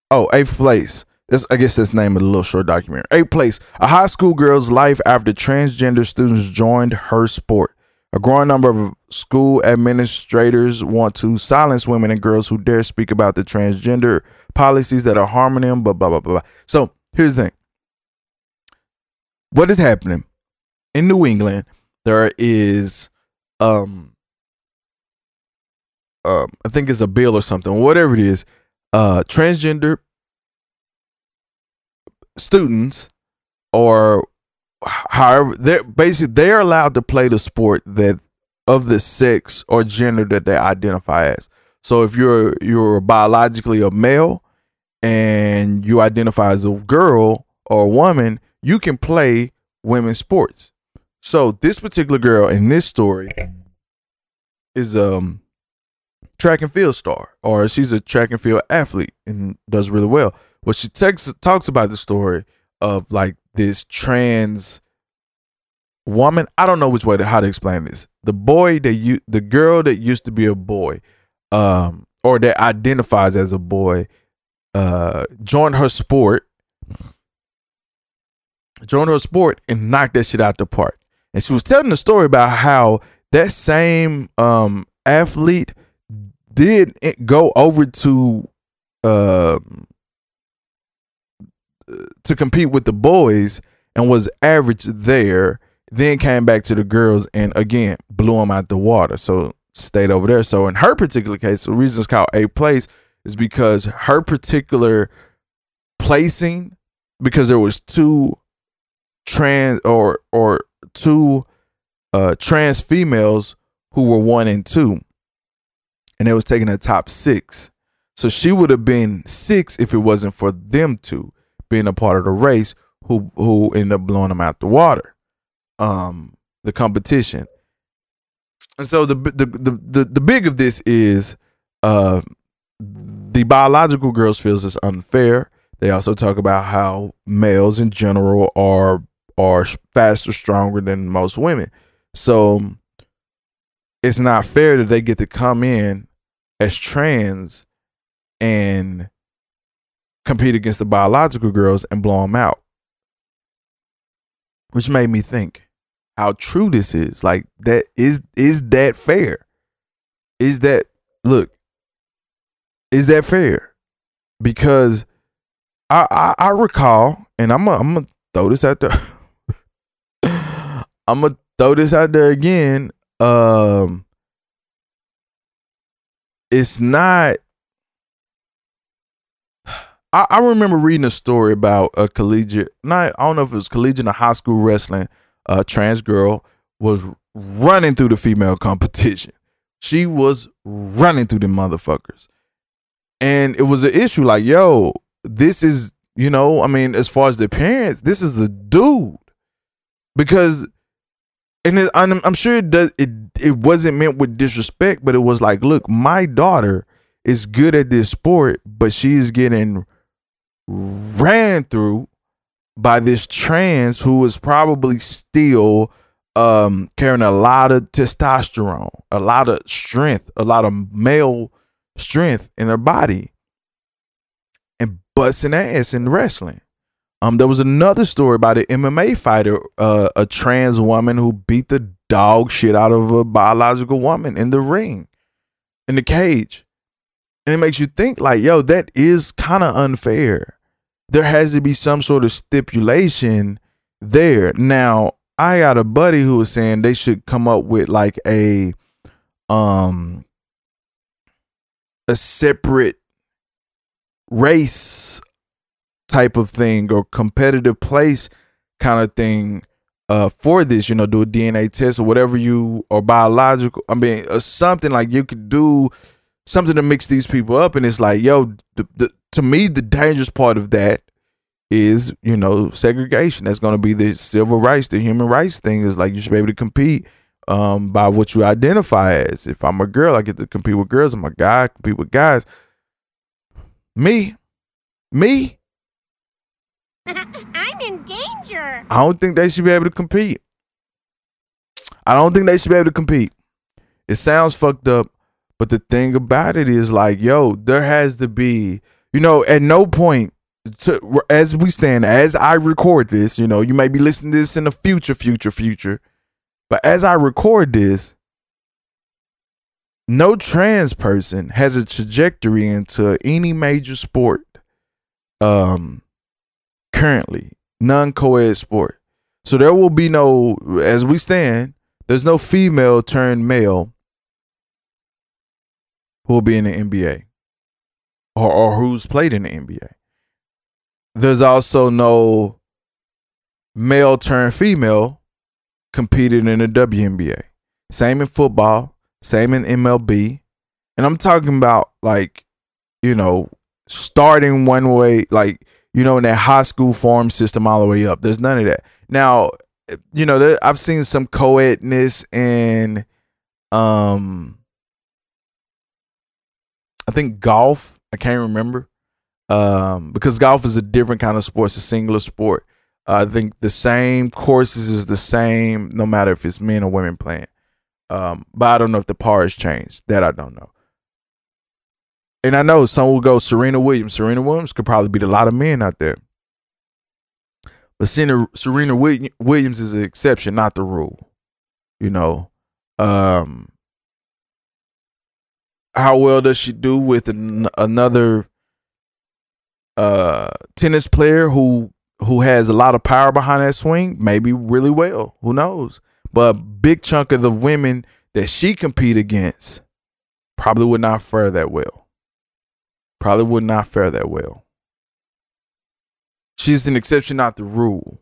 Oh, eighth place. This, I guess that's name of the little short documentary. Eighth place. A high school girl's life after transgender students joined her sport. A growing number of school administrators want to silence women and girls who dare speak about the transgender policies that are harming them, blah, blah, blah, blah. So here's the thing. What is happening in New England? There is um um I think it's a bill or something, whatever it is, uh transgender students or however they're basically they're allowed to play the sport that of the sex or gender that they identify as. So if you're you're biologically a male and you identify as a girl or a woman, you can play women's sports. So this particular girl in this story is um track and field star or she's a track and field athlete and does really well. Well, she talks about the story of like this trans woman. I don't know which way to how to explain this. The boy that you the girl that used to be a boy, um, or that identifies as a boy, uh, joined her sport, joined her sport and knocked that shit out the park. And she was telling the story about how that same um athlete did go over to uh to compete with the boys and was average there then came back to the girls and again blew them out the water. So stayed over there. So in her particular case the reason it's called a place is because her particular placing because there was two trans or or two uh trans females who were one and two and it was taking the top six. So she would have been six if it wasn't for them two being a part of the race who who ended up blowing them out the water um the competition. And so the the the the, the big of this is uh the biological girls feels it's unfair. They also talk about how males in general are are faster, stronger than most women. So it's not fair that they get to come in as trans and compete against the biological girls and blow them out. Which made me think how true this is. Like that is is that fair? Is that look? Is that fair? Because I I, I recall, and I'm gonna I'm gonna throw this out there. I'm gonna throw this out there again. Um, it's not. I, I remember reading a story about a collegiate. Not I don't know if it was collegiate or high school wrestling. A trans girl was running through the female competition. She was running through the motherfuckers, and it was an issue. Like, yo, this is you know, I mean, as far as the parents, this is the dude because and it, I'm, I'm sure it does it it wasn't meant with disrespect but it was like look my daughter is good at this sport but she's getting ran through by this trans who is probably still um carrying a lot of testosterone a lot of strength a lot of male strength in her body and busting ass in wrestling um, there was another story about an MMA fighter, uh, a trans woman who beat the dog shit out of a biological woman in the ring, in the cage, and it makes you think like, yo, that is kind of unfair. There has to be some sort of stipulation there. Now, I got a buddy who was saying they should come up with like a, um, a separate race type of thing or competitive place kind of thing uh for this you know do a dna test or whatever you or biological i mean or something like you could do something to mix these people up and it's like yo the, the, to me the dangerous part of that is you know segregation that's going to be the civil rights the human rights thing is like you should be able to compete um by what you identify as if i'm a girl i get to compete with girls i'm a guy I compete with guys me me
I'm in danger.
I don't think they should be able to compete. I don't think they should be able to compete. It sounds fucked up, but the thing about it is like, yo, there has to be, you know, at no point to, as we stand, as I record this, you know, you may be listening to this in the future, future, future, but as I record this, no trans person has a trajectory into any major sport. Um, currently non-co-ed sport. So there will be no, as we stand, there's no female turned male who will be in the NBA or, or who's played in the NBA. There's also no male turned female competed in the WNBA. Same in football, same in MLB. And I'm talking about like, you know, starting one way, like you know, in that high school form system all the way up. There's none of that. Now, you know, there, I've seen some co-edness and um I think golf. I can't remember. Um, because golf is a different kind of sport, it's a singular sport. Uh, I think the same courses is the same no matter if it's men or women playing. Um, but I don't know if the par has changed. That I don't know and I know some will go Serena Williams. Serena Williams could probably beat a lot of men out there. But Serena, Serena Williams is an exception, not the rule. You know, um, how well does she do with an, another uh, tennis player who who has a lot of power behind that swing? Maybe really well. Who knows? But a big chunk of the women that she compete against probably would not fare that well probably would not fare that well. She's an exception, not the rule.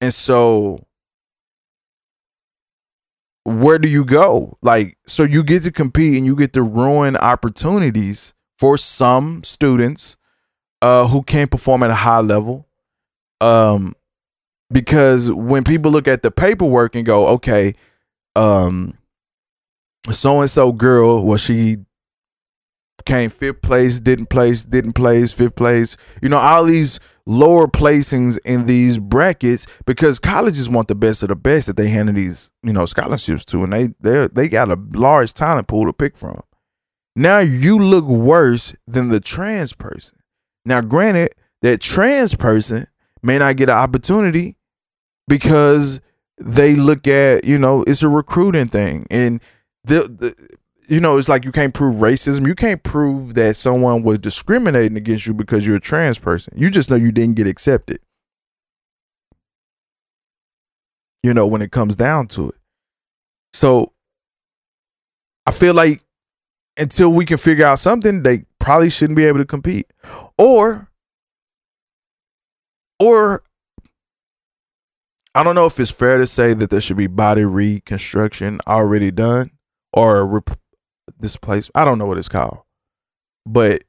And so, where do you go? Like, so you get to compete and you get to ruin opportunities for some students uh, who can't perform at a high level. Um, because when people look at the paperwork and go, okay, um, so and so girl, well, she came fifth place, didn't place, didn't place, fifth place. You know, all these lower placings in these brackets because colleges want the best of the best that they hand these, you know, scholarships to, and they they they got a large talent pool to pick from. Now you look worse than the trans person. Now, granted, that trans person may not get an opportunity because they look at, you know, it's a recruiting thing. And the, the you know, it's like you can't prove racism. You can't prove that someone was discriminating against you because you're a trans person. You just know you didn't get accepted. You know, when it comes down to it. So I feel like until we can figure out something, they probably shouldn't be able to compete. Or or I don't know if it's fair to say that there should be body reconstruction already done or rep- displaced. I don't know what it's called, but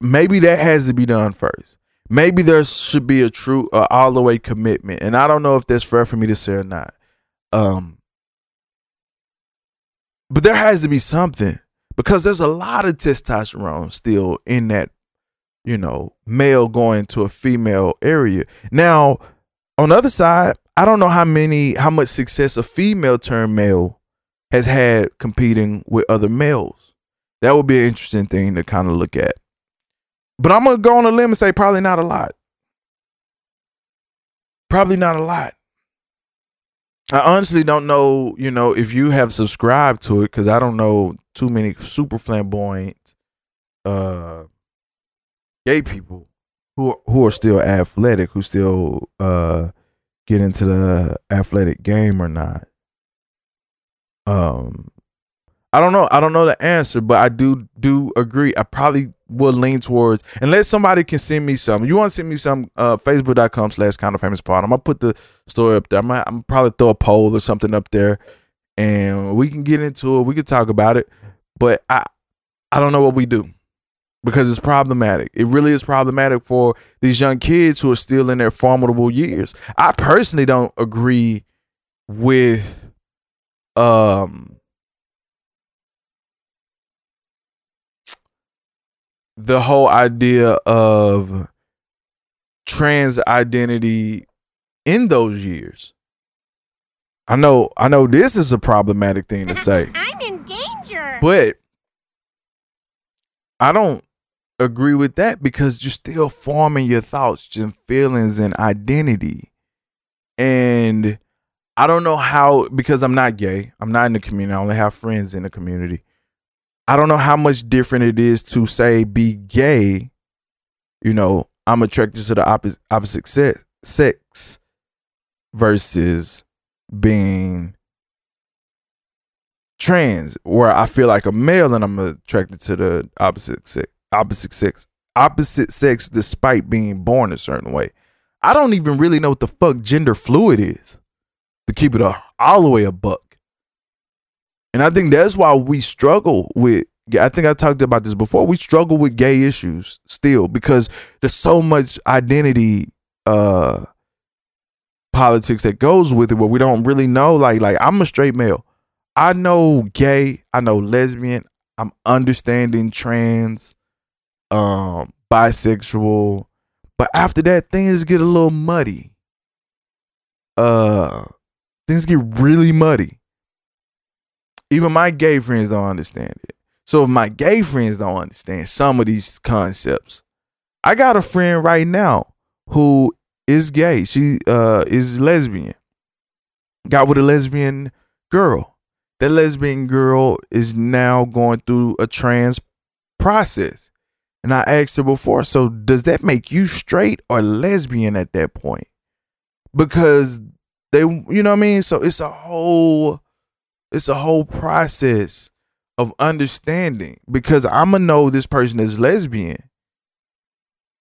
maybe that has to be done first. Maybe there should be a true uh, all the way commitment, and I don't know if that's fair for me to say or not. Um, but there has to be something because there's a lot of testosterone still in that, you know, male going to a female area. Now, on the other side, I don't know how many, how much success a female turned male has had competing with other males. That would be an interesting thing to kind of look at. But I'm gonna go on a limb and say probably not a lot. Probably not a lot. I honestly don't know, you know, if you have subscribed to it because I don't know too many super flamboyant uh gay people who who are still athletic, who still uh get into the athletic game or not. Um I don't know. I don't know the answer, but I do do agree. I probably will lean towards unless somebody can send me some. You want to send me some uh facebook.com slash kind of famous pod. I'm gonna put the story up there. I'm I'm probably throw a poll or something up there and we can get into it. We can talk about it. But I I don't know what we do because it's problematic. It really is problematic for these young kids who are still in their formidable years. I personally don't agree with um the whole idea of trans identity in those years. I know I know this is a problematic thing to say.
I'm in danger.
But I don't agree with that because you're still forming your thoughts and feelings and identity. And I don't know how because I'm not gay. I'm not in the community. I only have friends in the community. I don't know how much different it is to say be gay. You know, I'm attracted to the opposite opposite sex, sex versus being trans, where I feel like a male and I'm attracted to the opposite sex, opposite sex, opposite sex, despite being born a certain way. I don't even really know what the fuck gender fluid is. To keep it a, all the way a buck. And I think that's why we struggle with I think I talked about this before. We struggle with gay issues still because there's so much identity uh politics that goes with it where we don't really know like like I'm a straight male. I know gay, I know lesbian, I'm understanding trans, um bisexual, but after that things get a little muddy. Uh things get really muddy. Even my gay friends don't understand it. So if my gay friends don't understand some of these concepts, I got a friend right now who is gay. She uh is lesbian. Got with a lesbian girl. That lesbian girl is now going through a trans process. And I asked her before, so does that make you straight or lesbian at that point? Because they you know what I mean? So it's a whole it's a whole process of understanding because I'm gonna know this person is lesbian,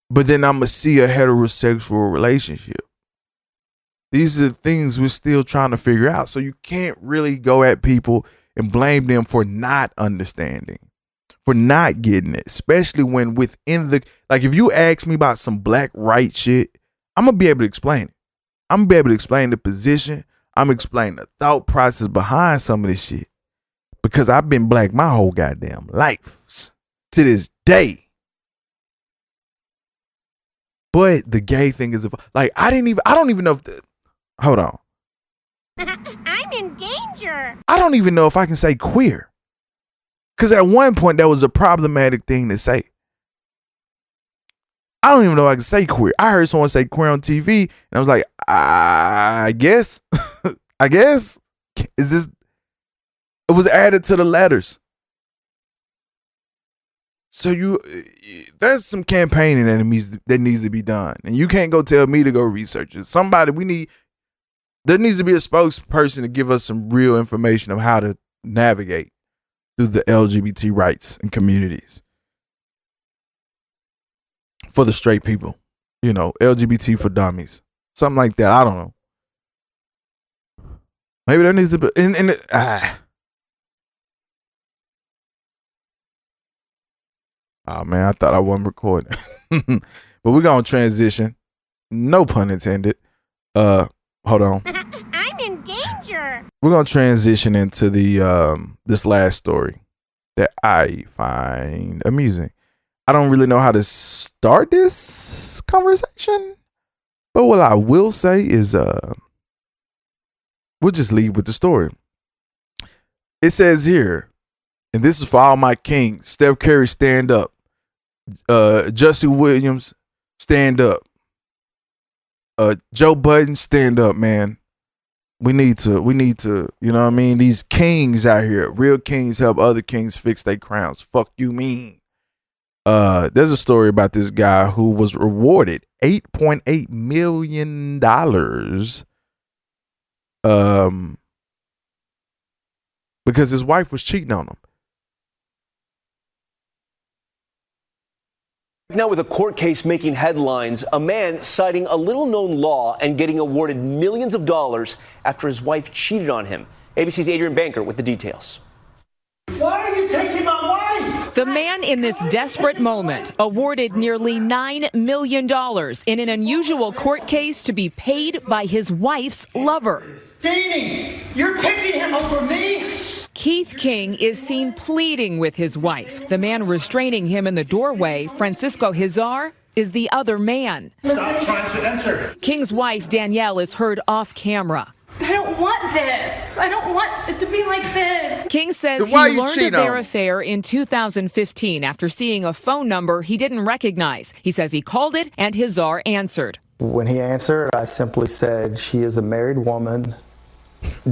but then I'm gonna see a heterosexual relationship. These are the things we're still trying to figure out. So you can't really go at people and blame them for not understanding, for not getting it, especially when within the like if you ask me about some black right shit, I'm gonna be able to explain it. I'm gonna be able to explain the position. I'm explaining the thought process behind some of this shit. Because I've been black my whole goddamn life to this day. But the gay thing is like I didn't even I don't even know if the, hold on.
I'm in danger.
I don't even know if I can say queer. Cause at one point that was a problematic thing to say. I don't even know if I can say queer. I heard someone say queer on TV, and I was like, I guess, I guess, is this? It was added to the letters. So you, there's some campaigning that needs that needs to be done, and you can't go tell me to go research it. Somebody we need. There needs to be a spokesperson to give us some real information of how to navigate through the LGBT rights and communities for the straight people. You know, LGBT for dummies, something like that. I don't know. Maybe there needs to be in in ah. Oh man, I thought I wasn't recording. but we're gonna transition. No pun intended. Uh hold on.
I'm in danger.
We're gonna transition into the um this last story that I find amusing. I don't really know how to start this conversation, but what I will say is uh we'll just leave with the story. It says here, and this is for all my kings. Steph Curry, stand up. Uh Jesse Williams, stand up. Uh Joe Budden, stand up, man. We need to, we need to, you know what I mean? These kings out here, real kings help other kings fix their crowns. Fuck you mean. Uh there's a story about this guy who was rewarded 8.8 million dollars um because his wife was cheating on him.
Now, with a court case making headlines, a man citing a little known law and getting awarded millions of dollars after his wife cheated on him. ABC's Adrienne Bankert with the details.
Why are you taking my wife?
The man in this desperate moment awarded nearly $9 million in an unusual court case to be paid by his wife's lover.
Dating! You're picking him over me?
Keith King is seen pleading with his wife. The man restraining him in the doorway, Francisco Huizar, is the other man.
Stop trying to enter.
King's wife, Danielle, is heard off camera.
I don't want this. I don't want it to be like this.
King says
Then why
he learned
cheat
of their affair in 2015 after seeing a phone number he didn't recognize. He says he called it and Huizar answered.
When he answered, I simply said, She is a married woman.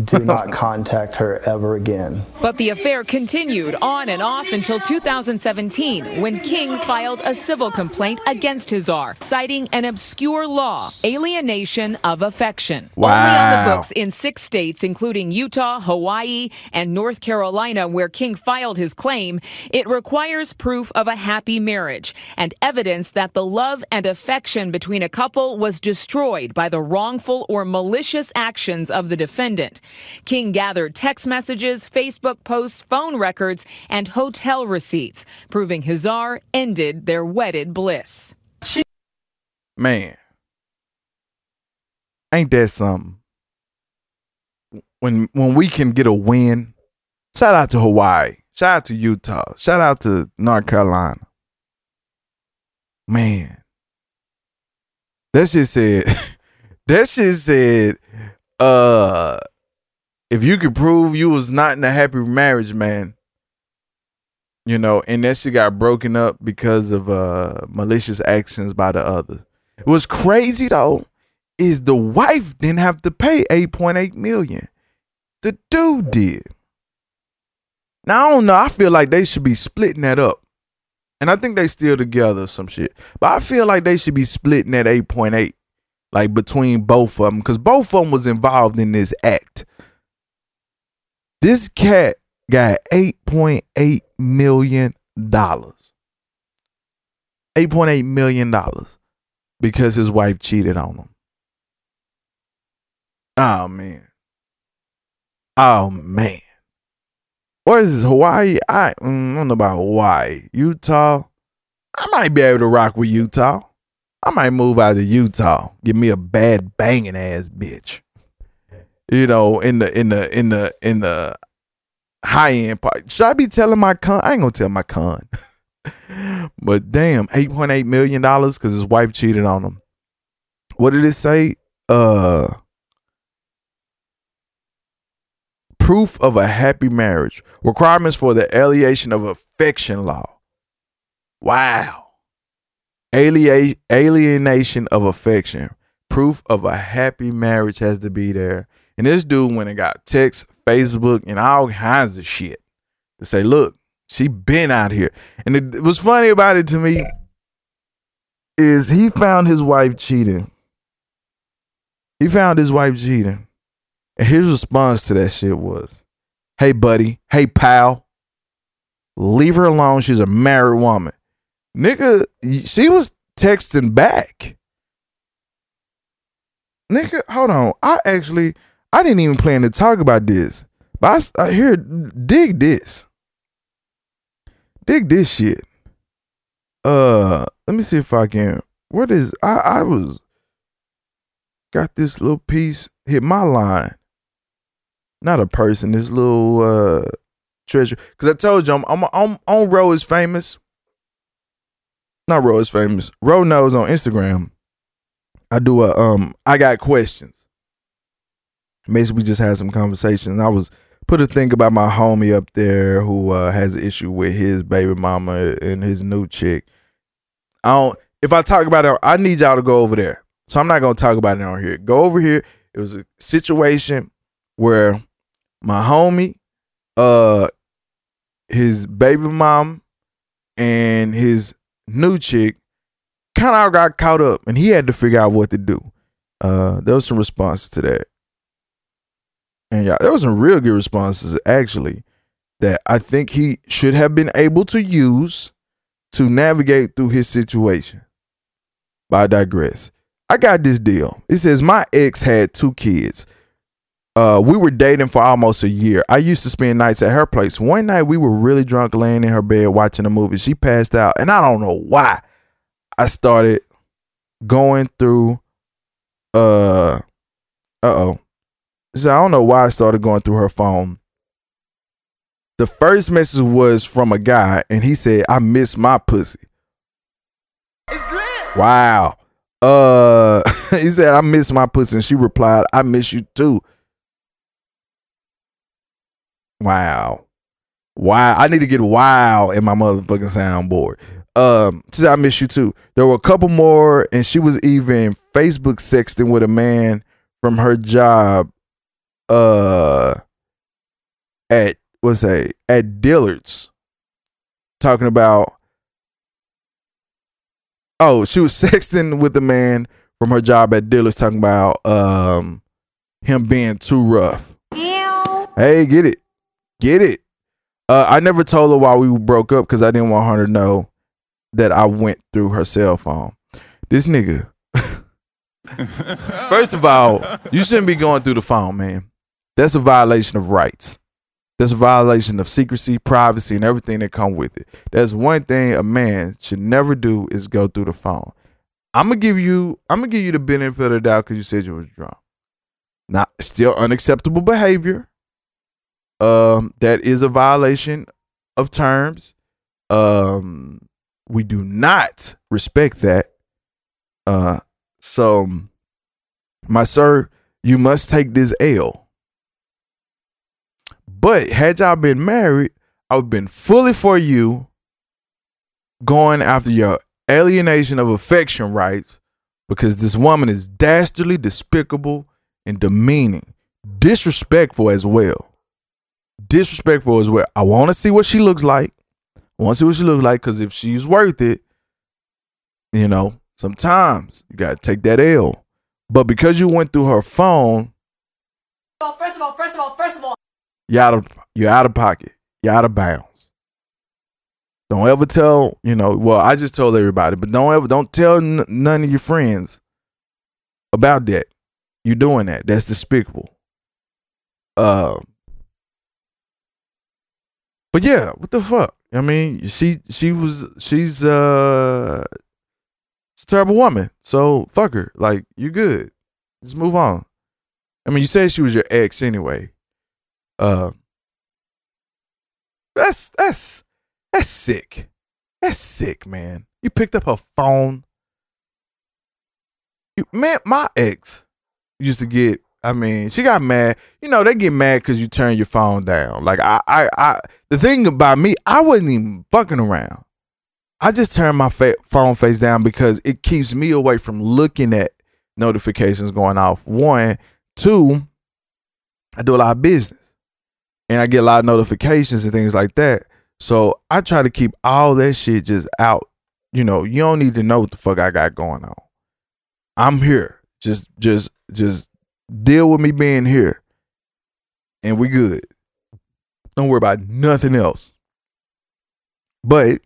Do not contact her ever again.
But the affair continued on and off until 2017 when King filed a civil complaint against his Huizar, citing an obscure law, alienation of affection. Only on the books in six states, including Utah, Hawaii, and North Carolina, where King filed his claim, it requires proof of a happy marriage and evidence that the love and affection between a couple was destroyed by the wrongful or malicious actions of the defendant. King gathered text messages, Facebook posts, phone records, and hotel receipts, proving Huizar ended their wedded bliss.
Man. Ain't that something? When when we can get a win. Shout out to Hawaii. Shout out to Utah. Shout out to North Carolina. Man. That shit said that shit said uh if you could prove you was not in a happy marriage, man, you know, and that shit got broken up because of uh malicious actions by the other. What's crazy though is the wife didn't have to pay 8.8 million. The dude did. Now I don't know. I feel like they should be splitting that up. And I think they still together some shit. But I feel like they should be splitting that 8.8 like between both of them cuz both of them was involved in this act. This cat got 8.8 million dollars. 8.8 million dollars because his wife cheated on him. Oh man. Oh man. Where is this? Hawaii? I, mm, I don't know about Hawaii. Utah. I might be able to rock with Utah. I might move out to Utah, Give me a bad banging ass bitch. You know, in the in the in the in the high end part. Should I be telling my con? I ain't gonna tell my con. but damn, eight point eight million dollars because his wife cheated on him. What did it say? Uh proof of a happy marriage. Requirements for the alienation of affection law. Wow. Alienation of affection. Proof of a happy marriage has to be there. And this dude went and got text, Facebook, and all kinds of shit to say, look, she been out here. And it, what's funny about it to me is he found his wife cheating. He found his wife cheating. And his response to that shit was, Hey, buddy. Hey, pal. Leave her alone. She's a married woman. Nigga, she was texting back. Nigga, hold on. I actually, I didn't even plan to talk about this. But I, I hear, dig this. Dig this shit. Uh, let me see if I can. What is, I, I was, got this little piece, hit my line not a person, this little uh treasure. Cause I told you I'm I'm, I'm on Ro is famous. Not Ro is famous. Ro knows on Instagram. I do a um I got questions. Basically, we just had some conversations. I was put a thing about my homie up there who uh, has an issue with his baby mama and his new chick. I don't. If I talk about it, I need y'all to go over there. So I'm not gonna talk about it on here. Go over here. It was a situation where my homie, uh, his baby mom, and his new chick kind of got caught up, and he had to figure out what to do. Uh, there was some responses to that, and yeah, there was some real good responses actually that I think he should have been able to use to navigate through his situation. But I digress. I got this deal. It says my ex had two kids. Uh, we were dating for almost a year. I used to spend nights at her place. One night we were really drunk, laying in her bed watching a movie. She passed out, and I don't know why. I started going through. Uh, uh oh. So I don't know why I started going through her phone. The first message was from a guy, and he said, "I miss my pussy." Wow. Uh, he said, "I miss my pussy," and she replied, "I miss you too." Wow. Wow. I need to get wow in my motherfucking soundboard. Um, she said, I miss you too. There were a couple more, and she was even Facebook sexting with a man from her job uh at what's that at Dillard's talking about oh she was sexting with a man from her job at Dillard's talking about um him being too rough. Hey, get it. Get it. Uh, I never told her why we broke up because I didn't want her to know that I went through her cell phone. This nigga. First of all, you shouldn't be going through the phone, man. That's a violation of rights. That's a violation of secrecy, privacy, and everything that come with it. That's one thing a man should never do is go through the phone. I'm gonna give you, I'm gonna give you the benefit of the doubt because you said you was drunk. Not still unacceptable behavior um, that is a violation of terms. Um, we do not respect that. Uh, so, my sir, you must take this L. But had y'all been married, I would have been fully for you going after your alienation of affection rights because this woman is dastardly, despicable, and demeaning, disrespectful as well disrespectful is where I want to see what she looks like. I want to see what she looks like because if she's worth it, you know, sometimes you got to take that L. But because you went through her phone,
First of all, first of all, first of all,
you're out of you're out of pocket. You're out of bounds. Don't ever tell, you know. Well, I just told everybody, but don't ever don't tell n- none of your friends about that. You're doing that. That's despicable. Uh, but yeah, what the fuck? I mean, she she was she's uh She's a terrible woman. So fuck her. Like you good. Just move on. I mean, you said she was your ex anyway. Uh, that's that's that's sick. That's sick, man. You picked up her phone. You, man, my ex used to get. I mean, she got mad. You know, they get mad because you turn your phone down. Like I, I, I. The thing about me, I wasn't even fucking around. I just turned my fa- phone face down because it keeps me away from looking at notifications going off. One, two. I do a lot of business, and I get a lot of notifications and things like that. So I try to keep all that shit just out. You know, you don't need to know what the fuck I got going on. I'm here. Just just just deal with me being here. And we good. Don't worry about nothing else. But,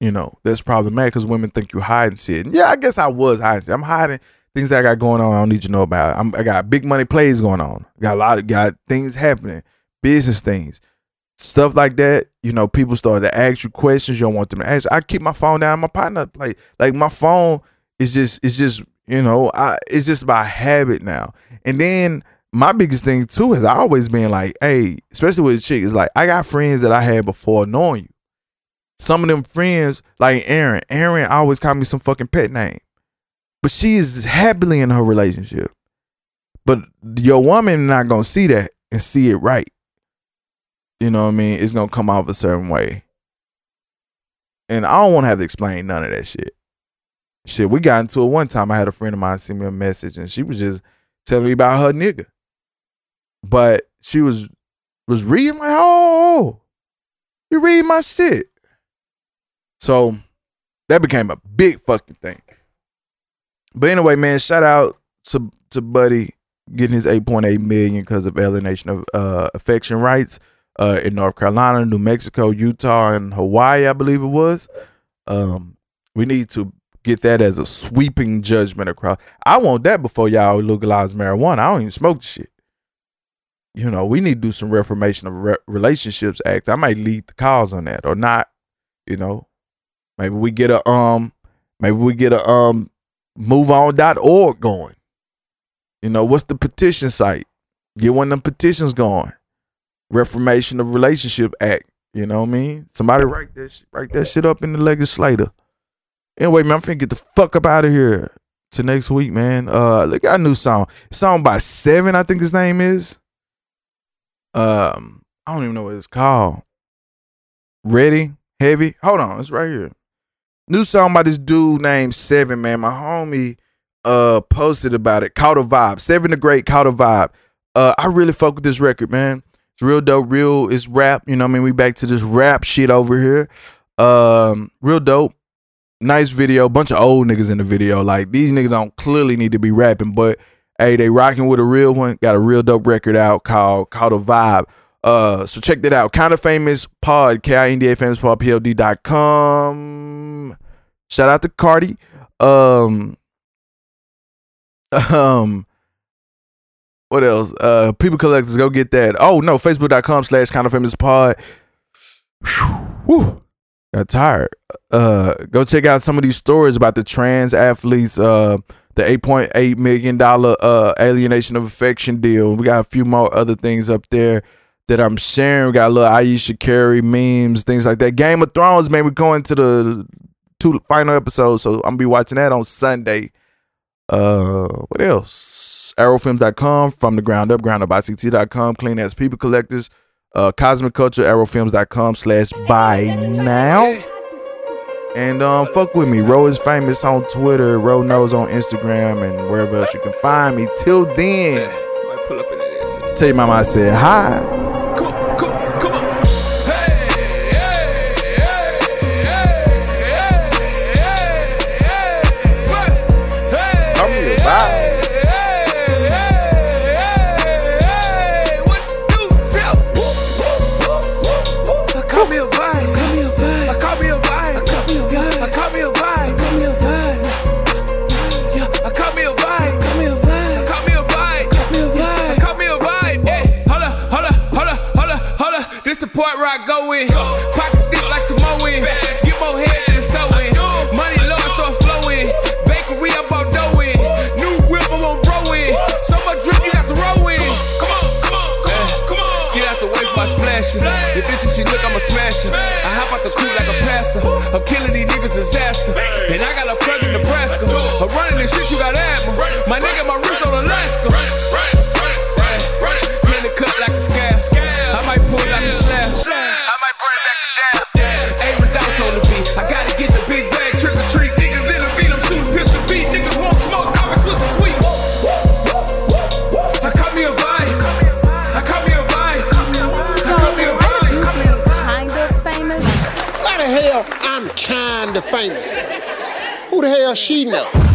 you know, that's problematic because women think you hiding shit. And yeah, I guess I was hiding. I'm hiding things that I got going on I don't need you to know about. I'm, I got big money plays going on. Got a lot of got things happening, business things stuff like that, you know, people start to ask you questions you don't want them to ask. I keep my phone down, my partner like like my phone is just it's just, you know, I it's just by habit now. And then my biggest thing too has always been like, hey, especially with a chick, is like I got friends that I had before knowing you. Some of them friends, like Aaron, Aaron always called me some fucking pet name. But she is happily in her relationship. But your woman not gonna see that and see it right you know what I mean, it's gonna come off a certain way. And I don't want to have to explain none of that shit. Shit, we got into it one time. I had a friend of mine send me a message, and she was just telling me about her nigga. But she was was reading my oh, you read my shit. So that became a big fucking thing. But anyway, man, shout out to to Buddy getting his 8.8 million because of alienation of uh, affection rights uh, in North Carolina, New Mexico, Utah, and Hawaii, I believe it was. Um, we need to get that as a sweeping judgment across. I want that before y'all legalize marijuana. I don't even smoke shit. You know, we need to do some reformation of Re- relationships act. I might lead the cause on that or not. You know, maybe we get a um, maybe we get a um, moveon.org going. You know, what's the petition site? Get one of them petitions going. Reformation of Relationship Act. You know what I mean? Somebody write that write that shit up in the legislator. Anyway, man, I'm finna get the fuck up out of here to next week, man. Uh, look, a new song. song by Seven, I think his name is. Um, I don't even know what it's called. Ready, heavy. Hold on, it's right here. New song by this dude named Seven, man. My homie uh posted about it. Caught a vibe. Seven the Great, caught a vibe. Uh, I really fuck with this record, man. It's real dope, real it's rap. You know what I mean? We back to this rap shit over here. Um, real dope. Nice video. Bunch of old niggas in the video. Like these niggas don't clearly need to be rapping, but hey, they rocking with a real one. Got a real dope record out called called a vibe. Uh, so check that out. Kind of famous pod, K-I-N-D-A famous pod, PLD.com. Shout out to Cardi. Um, um, what else? Uh, people collectors, go get that. Oh no, facebook.com slash kind of famous pod. Whew, got tired. Uh, go check out some of these stories about the trans athletes. Uh, the eight point eight million dollar uh alienation of affection deal. We got a few more other things up there that I'm sharing. We got a little Ayesha Curry memes, things like that. Game of Thrones, man. We're going to the two final episodes, so I'm gonna be watching that on Sunday. Uh, what else? Arrowfilms.com, from the ground up, groundupict.com, clean as people collectors, uh, cosmic culture, arrowfilms.com slash buy now. And um, fuck with me. Ro is famous on Twitter. Ro knows on Instagram and wherever else you can find me. Till then,
pull up in
tell your mama I said hi.
The bitches she look, I'ma smash her. I hop out the coupe like a pastor. I'm killing these niggas disaster. And I got a plug in Nebraska. I'm running this shit, you got asthma. My nigga, my
kinda famous? Who the hell she know?